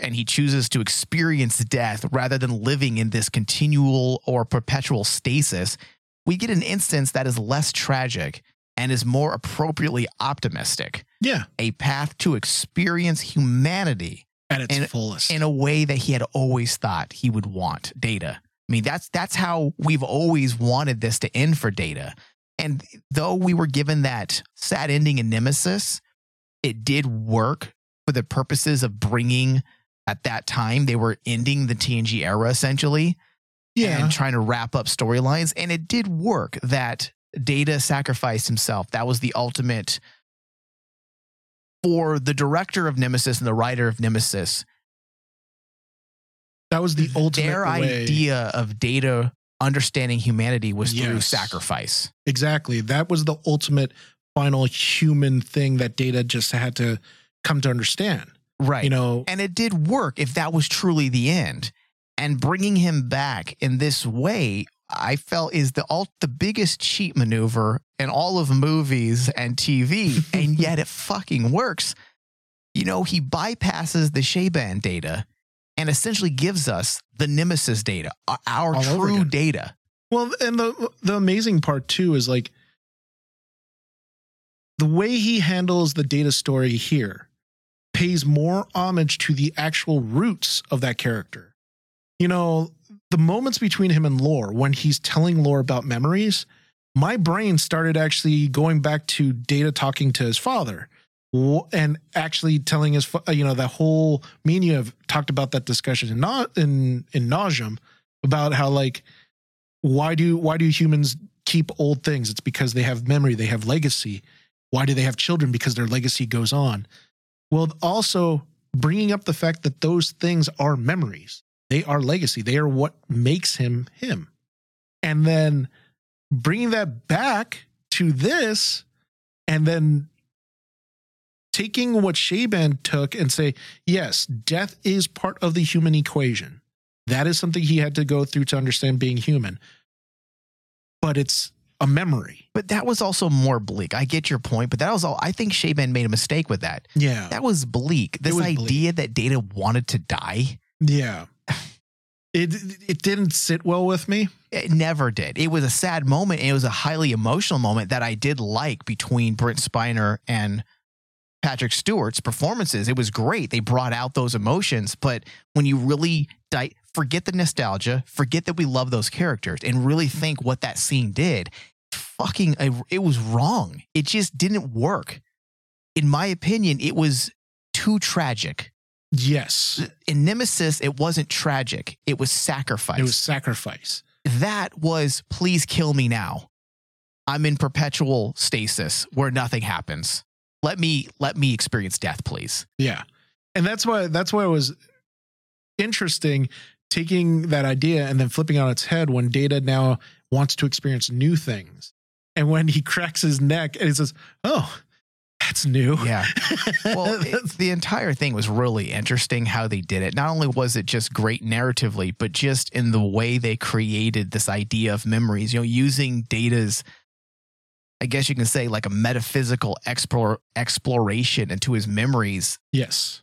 and he chooses to experience death rather than living in this continual or perpetual stasis, we get an instance that is less tragic and is more appropriately optimistic. Yeah. A path to experience humanity At its And- fullest. in a way that he had always thought he would want data. I mean, that's that's how we've always wanted this to end for data. And though we were given that sad ending in Nemesis, it did work for the purposes of bringing at that time they were ending the TNG era essentially Yeah. and trying to wrap up storylines. And it did work that Data sacrificed himself. That was the ultimate for the director of Nemesis and the writer of Nemesis. that was the ultimate Their way. idea of Data understanding humanity was through sacrifice. Exactly. That was the ultimate final human thing that Data just had to come to understand. Right. You know, and it did work if that was truly the end. And bringing him back in this way, I felt is the all the biggest cheat maneuver in all of movies and TV, and yet it fucking works. You know, he bypasses the Chabon data and essentially gives us the Nemesis data, our- our All true data. Well, and the the amazing part too is like the way he handles the data story here pays more homage to the actual roots of that character. You know, the moments between him and Lore when he's telling Lore about memories, my brain started actually going back to Data talking to his father and actually telling his you know that whole me and you have talked about that discussion in in in nauseum about how like why do why do humans keep old things? It's because they have memory they have legacy. Why do they have children? Because their legacy goes on well also bringing up the fact that those things are memories. They are legacy. They are what makes him him. And then bringing that back to this and then taking what Chabon took and say yes death is part of the human equation. That is something he had to go through to understand being human. But it's a memory. But that was also more bleak. I get your point, but that was all. I think Chabon made a mistake with that. Yeah. That was bleak. This was idea that Data wanted to die. Yeah. It it didn't sit well with me. It never did. It was a sad moment. And it was a highly emotional moment that I did like between Brent Spiner and Patrick Stewart's performances. It was great. They brought out those emotions. But when you really di- forget the nostalgia, forget that we love those characters, and really think what that scene did, fucking, it was wrong. It just didn't work. In my opinion, it was too tragic. Yes. In Nemesis, it wasn't tragic. It was sacrifice It was sacrifice. that was please kill me now. I'm in perpetual stasis where nothing happens. Let me let me experience death, please. Yeah. And that's why that's why it was interesting taking that idea and then flipping on its head when Data now wants to experience new things. And when he cracks his neck and he says, "Oh, that's new." Yeah. Well, it, the entire thing was really interesting how they did it. Not only was it just great narratively, but just in the way they created this idea of memories, you know, using data's I guess you can say like a metaphysical explore, exploration into his memories yes.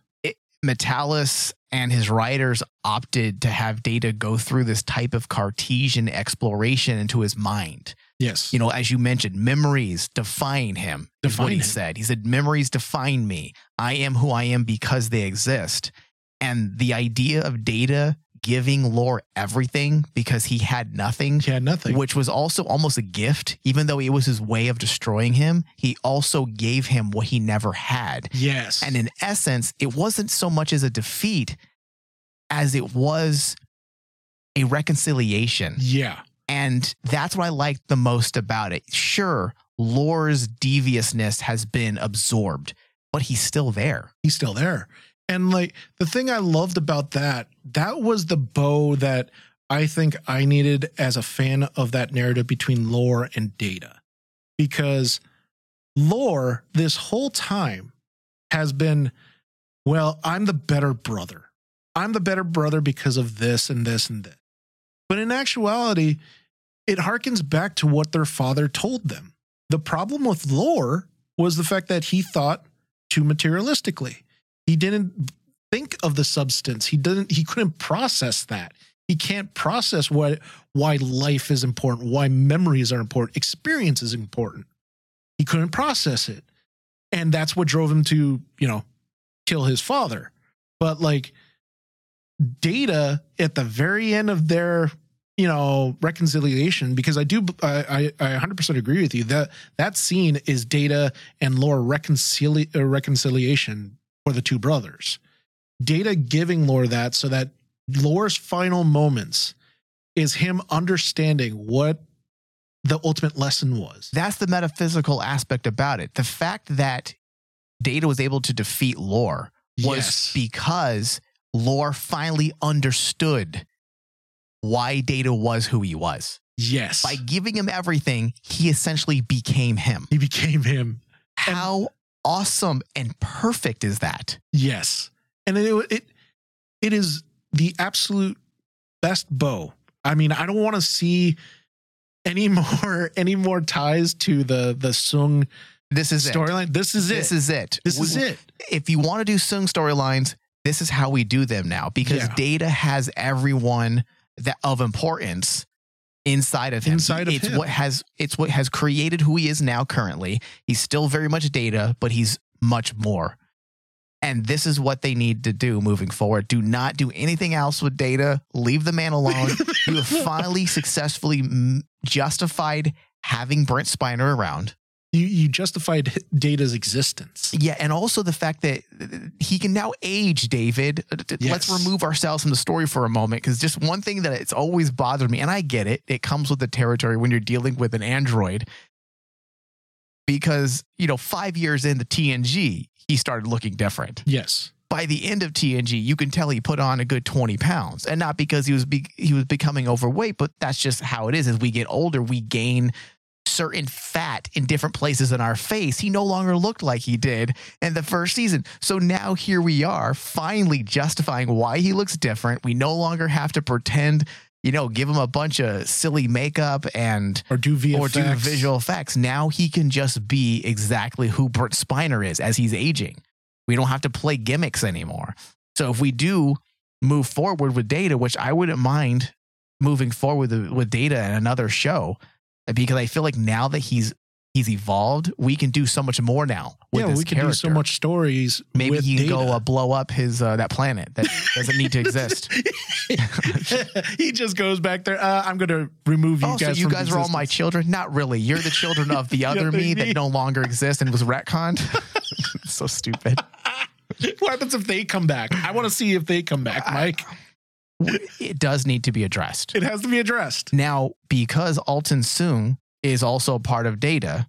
Matalas and his writers opted to have Data go through this type of Cartesian exploration into his mind. Yes. You know, as you mentioned, memories define him. is what he him. said. He said, Memories define me. I am who I am because they exist. And the idea of Data giving Lore everything because he had nothing he had nothing. which was also almost a gift. Even though it was his way of destroying him, he also gave him what he never had. yes. And in essence, it wasn't so much as a defeat as it was a reconciliation. yeah. And that's what I liked the most about it. Sure, Lore's deviousness has been absorbed, but he's still there. he's still there. And like the thing I loved about that, that was the bow that I think I needed as a fan of that narrative between lore and data. Because lore this whole time has been, well, I'm the better brother. I'm the better brother because of this and this and this. But in actuality, it harkens back to what their father told them. The problem with lore was the fact that he thought too materialistically. He didn't think of the substance. He didn't he couldn't process that. He can't process what why life is important, why memories are important, experience is important. He couldn't process it. And that's what drove him to, you know, kill his father. But like data at the very end of their you know reconciliation because i do i i, I 100% agree with you that that scene is data and Lore reconcili- reconciliation for the two brothers Data giving Lore that so that Lore's final moments is him understanding what the ultimate lesson was. That's the metaphysical aspect about it. The fact that Data was able to defeat Lore was Yes. because Lore finally understood why Data was who he was. Yes. By giving him everything, he essentially became him. he became him. How awesome and perfect is that? Yes. And it, it it is the absolute best bow. I mean, I don't want to see any more any more ties to the the Soong This is storyline. This is it. This is it. this is it. If you want to do Soong storylines, this is how we do them now because Yeah. Data has everyone that of importance inside of him. Inside of it's him. what has it's what has created who he is now currently. He's still very much Data, but he's much more. And this is what they need to do moving forward. Do not do anything else with Data. Leave the man alone. you have finally successfully justified having Brent Spiner around. You you justified Data's existence. Yeah, and also the fact that he can now age David. Uh, t- Let's remove ourselves from the story for a moment because just one thing that it's always bothered me, and I get it, it comes with the territory when you're dealing with an android. Because, you know, five years into TNG, he started looking different. Yes. By the end of TNG, you can tell he put on a good 20 pounds. And not because he was be- he was becoming overweight, but that's just how it is. As we get older, we gain certain fat in different places in our face. He no longer looked like he did in the first season. So now here we are, finally justifying why he looks different. We no longer have to pretend, you know, give him a bunch of silly makeup and Or do VFX. or do visual effects. Now he can just be exactly who Brent Spiner is as he's aging. We don't have to play gimmicks anymore. So if we do move forward with data, which I wouldn't mind moving forward with, with data in another show, because I feel like now that he's he's evolved, we can do so much more now with yeah, we can character. do so much stories. Maybe with he can go uh, blow up his uh, that planet that doesn't need to exist. he just goes back there. Uh, I'm going to remove you oh, so guys. you from guys are all my children? Not really. You're the children of the other me me. that no longer exists and was retconned. so stupid. What happens if they come back? I want to see if they come back, Mike. It does need to be addressed. It has to be addressed. Now, because Altan Soong is also part of Data,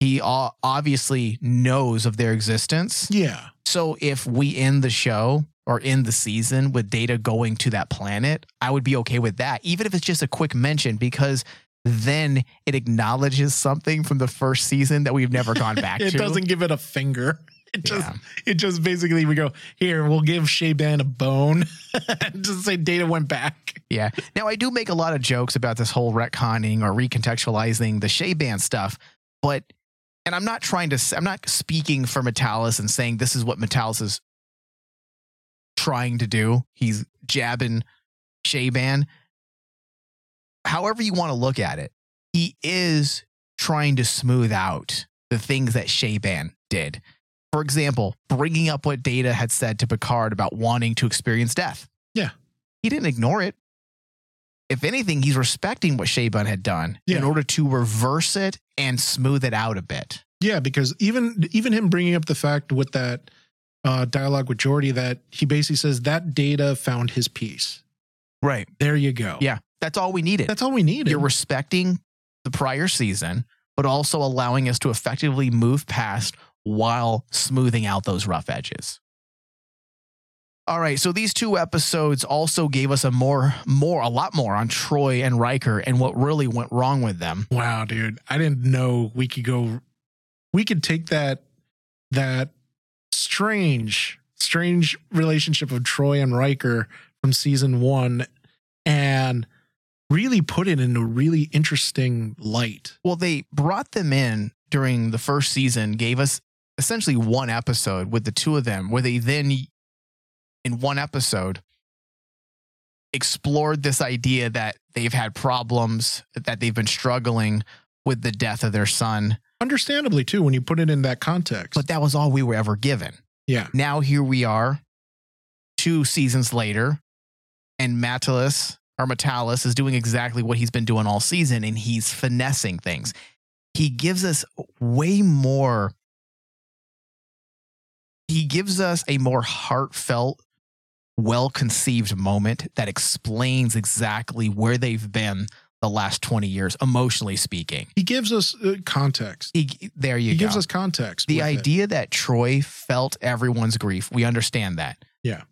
he obviously knows of their existence. Yeah. So if we end the show or end the season with Data going to that planet, I would be okay with that, even if it's just a quick mention, because then it acknowledges something from the first season that we've never gone back It to. It doesn't give it a finger. It just Yeah. it just basically we go here. We'll give Chabon a bone. just say Data went back. Yeah. Now I do make a lot of jokes about this whole retconning or recontextualizing the Chabon stuff, but and I'm not trying to I'm not speaking for Matalas and saying this is what Matalas is trying to do. He's jabbing Chabon. However you want to look at it, he is trying to smooth out the things that Chabon did. For example, bringing up what Data had said to Picard about wanting to experience death. Yeah. He didn't ignore it. If anything, he's respecting what Chabon had done in order to reverse it and smooth it out a bit. Yeah, because even even him bringing up the fact with that uh, dialogue with Geordi that he basically says that Data found his peace. Right. There you go. Yeah. That's all we needed. That's all we needed. You're respecting the prior season, but also allowing us to effectively move past while smoothing out those rough edges. All right, so these two episodes also gave us a more, more, a lot more on Troi and Riker and what really went wrong with them. Wow, dude. I didn't know we could go we could take that that strange, strange relationship of Troi and Riker from season one and really put it in a really interesting light. Well, they brought them in during the first season, gave us essentially one episode with the two of them, where they then, in one episode, explored this idea that they've had problems, that they've been struggling with the death of their son. Understandably, too, when you put it in that context. But that was all we were ever given. yeah. Now here we are, two seasons later, and Matalas or Metalis is doing exactly what he's been doing all season, and he's finessing things. He gives us way more he gives us a more heartfelt, well conceived moment that explains exactly where they've been the last 20 years, emotionally speaking. He gives us uh, context. He, there you He go. He gives us context. the with it. idea that Troi felt everyone's grief, we understand that. Yeah.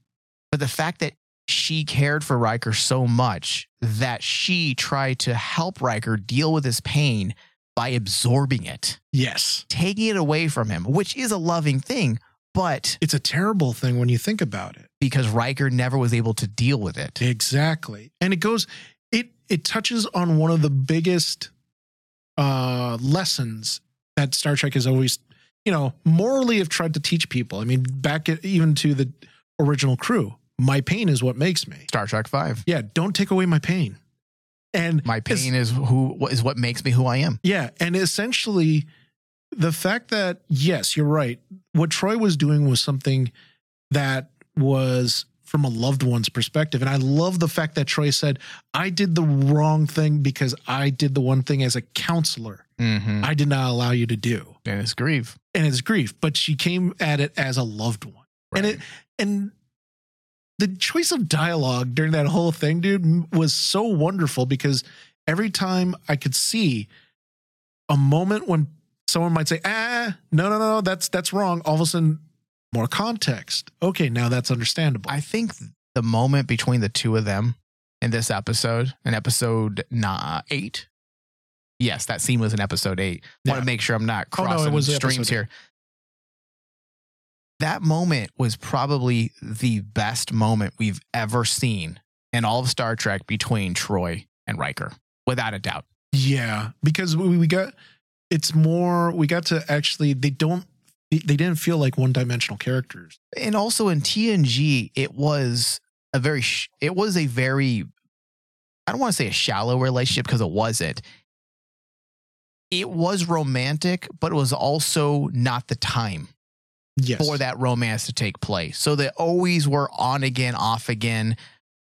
But the fact that she cared for Riker so much that she tried to help Riker deal with his pain by absorbing it, Yes. taking it away from him, which is a loving thing, but It's a terrible thing when you think about it. because Riker never was able to deal with it. Exactly. And it goes it it touches on one of the biggest uh lessons that Star Trek has always, you know, morally have tried to teach people. I mean, back at, even to the original crew. My pain is what makes me. Star Trek 5. Yeah, don't take away my pain. And My pain is who is what makes me who I am. Yeah, and essentially the fact that yes, you're right. What Troi was doing was something that was from a loved one's perspective. And I love the fact that Troi said, I did the wrong thing because I did the one thing as a counselor Mm-hmm. I did not allow you to do. And it's grief. And it's grief, but she came at it as a loved one. And it and the choice of dialogue during that whole thing, dude, was so wonderful because every time I could see a moment when someone might say, "Ah, no, no, no, that's that's wrong." All of a sudden, more context. Okay, now that's understandable. I think the moment between the two of them in this episode, in episode nah, eight. Yes, that scene was in episode eight. Want to make sure I'm not Oh, no, crossing streams here. That moment was probably the best moment we've ever seen in all of Star Trek between Troi and Riker, without a doubt. yeah, because we, we got it's more. We got to actually. They don't. They didn't feel like one dimensional characters. and also in TNG, it was a very, sh- it was a very, I don't want to say a shallow relationship because it wasn't. It was romantic, but it was also not the time Yes, for that romance to take place. So they always were on again, off again.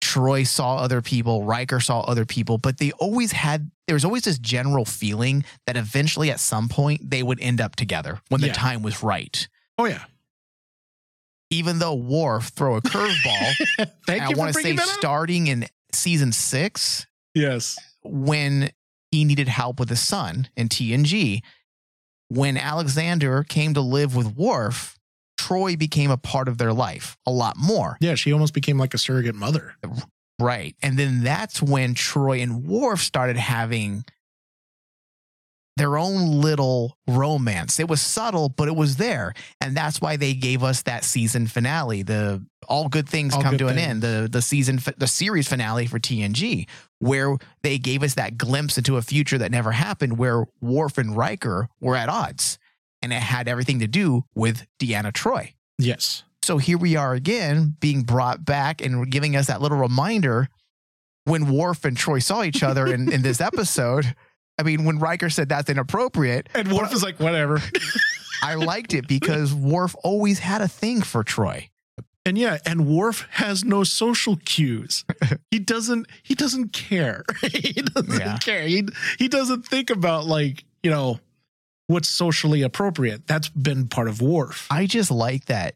Troi saw other people, Riker saw other people, but they always had, there was always this general feeling that eventually at some point they would end up together when the Yeah. time was right. Oh yeah. Even though Worf throw a curveball, Thank I you for want to say bringing that up. starting in season six Yes. when he needed help with his son in TNG. When Alexander came to live with Worf, Troi became a part of their life a lot more. Yeah, she almost became like a surrogate mother. Right. And then that's when Troi and Worf started having their own little romance. It was subtle, but it was there. And that's why they gave us that season finale. The all good things All come Good to an end. The the season the series finale for TNG where they gave us that glimpse into a future that never happened where Worf and Riker were at odds. And it had everything to do with Deanna Troi. Yes. So here we are again being brought back and giving us that little reminder when Worf and Troi saw each other in, in this episode. I mean, when Riker said that's inappropriate, And Worf is like, whatever. I liked it because Worf always had a thing for Troi. and yeah, and Worf has no social cues. he doesn't he doesn't care. he doesn't Yeah. care. He he doesn't think about like, you know, what's socially appropriate. That's been part of Worf. I just like that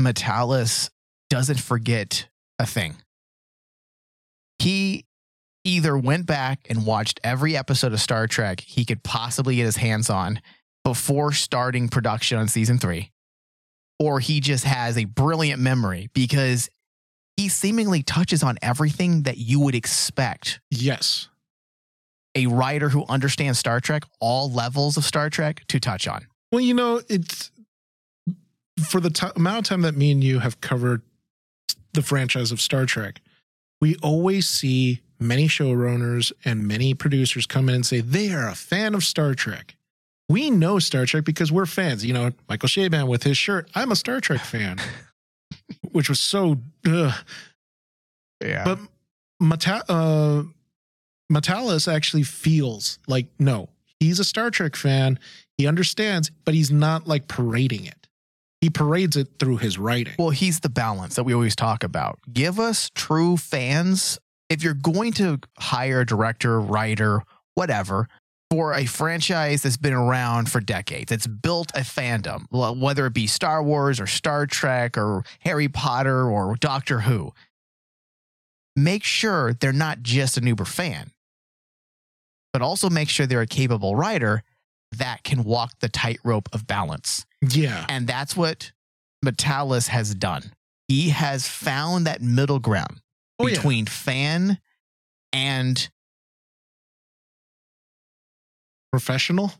Matalas doesn't forget a thing. He either went back and watched every episode of Star Trek he could possibly get his hands on before starting production on season three, or he just has a brilliant memory because he seemingly touches on everything that you would expect Yes. A writer who understands Star Trek, all levels of Star Trek, to touch on. Well, you know, it's for the ti amount of time that me and you have covered the franchise of Star Trek, we always see many showrunners and many producers come in and say they are a fan of Star Trek. We know Star Trek because we're fans. You know, Michael Chabon with his shirt, I'm a Star Trek fan, which was so. Ugh. Yeah. But Mata- uh, Matalas actually feels like no, he's a Star Trek fan. He understands, but he's not like parading it. He parades it through his writing. Well, he's the balance that we always talk about. Give us true fans. If you're going to hire a director, writer, whatever, for a franchise that's been around for decades. It's built a fandom, whether it be Star Wars or Star Trek or Harry Potter or Doctor Who. Make sure they're not just an Uber fan, but also make sure they're a capable writer that can walk the tightrope of balance. Yeah. And that's what Matalas has done. He has found that middle ground Oh, yeah. between fan and Professional.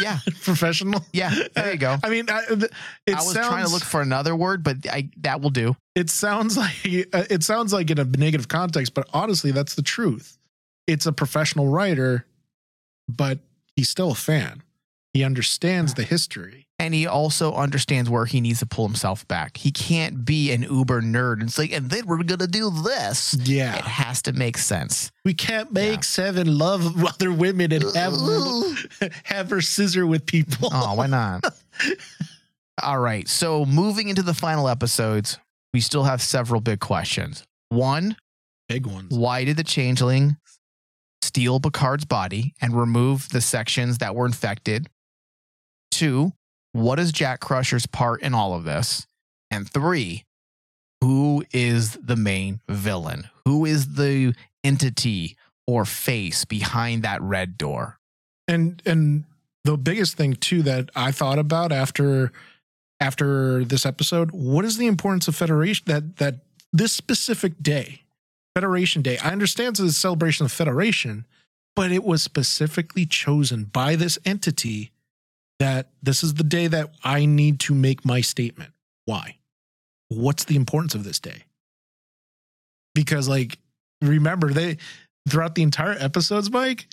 yeah, Professional. yeah. There you go. I mean, I, th- I was sounds, trying to look for another word, but I, that will do. It sounds like uh, it sounds like in a negative context, but honestly, that's the truth. It's a professional writer, but he's still a fan. He understands the history. And he also understands where he needs to pull himself back. He can't be an uber nerd and say, and then we're gonna do this. Yeah. It has to make sense. we can't make Yeah. seven love other women and have have her scissor with people. Oh, why not? All right. So moving into the final episodes, we still have several big questions. One, Big ones. why did the changeling steal Picard's body and remove the sections that were infected? Two, what is Jack Crusher's part in all of this? And three, who is the main villain? Who is the entity or face behind that red door? and and the biggest thing too that I thought about after after this episode, what is the importance of Federation that that this specific day, Federation Day? I understand it's a celebration of Federation, but it was specifically chosen by this entity that this is the day that I need to make my statement. Why? What's the importance of this day? Because like remember they throughout the entire episodes, Mike,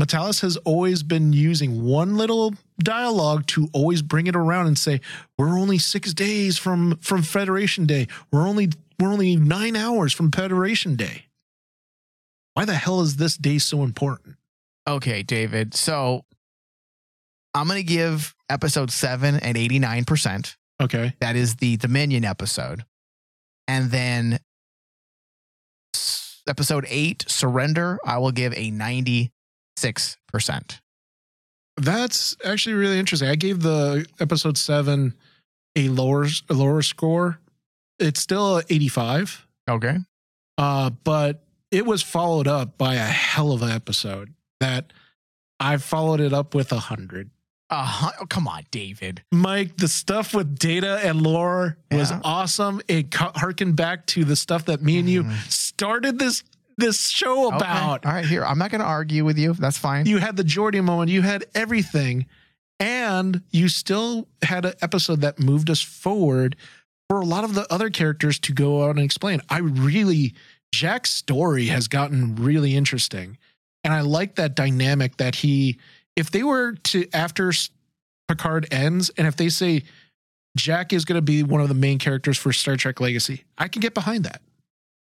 Matalas has always been using one little dialogue to always bring it around and say, "We're only six days from from Federation Day. We're only we're only nine hours from Federation Day. Why the hell is this day so important?" Okay, David. So I'm going to give episode seven an 89%. Okay, That is the Dominion episode. And then episode eight, Surrender, I will give a 96%. that's actually really interesting. I gave the episode seven a lower a lower score. It's still eighty five. Okay. Uh, but it was followed up by a hell of an episode that I followed it up with a hundred. Uh, oh, come on, David. Mike, the stuff with Data and Lore was Yeah. awesome. It harkened back to the stuff that me and you Mhm. started this this show Okay. about. All right, here. I'm not going to argue with you. That's fine. You had the Geordi moment. You had everything, and you still had an episode that moved us forward for a lot of the other characters to go out and explain. I really Jack's story has gotten really interesting, and I like that dynamic that he. If they were to after Picard ends, and if they say Jack is going to be one of the main characters for Star Trek Legacy, I can get behind that.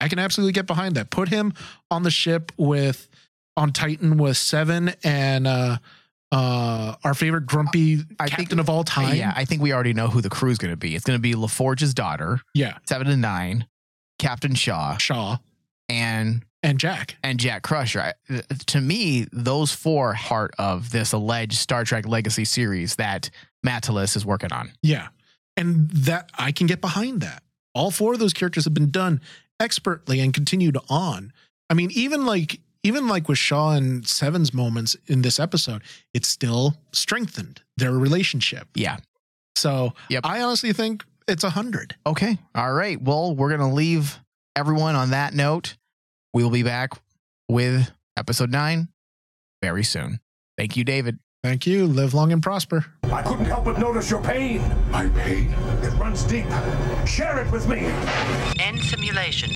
I can absolutely get behind that. Put him on the ship with on Titan with Seven and uh uh our favorite grumpy I think- captain of all time. yeah, I think we already know who the crew is going to be. It's going to be LaForge's daughter, yeah, seven to nine, Captain Shaw, Shaw and and Jack. and Jack Crusher. I, to me, those four are part of this alleged Star Trek Legacy series that Matalas is working on. Yeah. And that I can get behind that. All four of those characters have been done expertly and continued on. I mean, even like even like with Shaw and Seven's moments in this episode, it's still strengthened their relationship. Yeah. So Yep. I honestly think it's a hundred. Okay. All right. Well, we're going to leave everyone on that note. We will be back with episode nine very soon. Thank you, David. Thank you. Live long and prosper. I couldn't help but notice your pain. My pain. It runs deep. Share it with me. End simulation.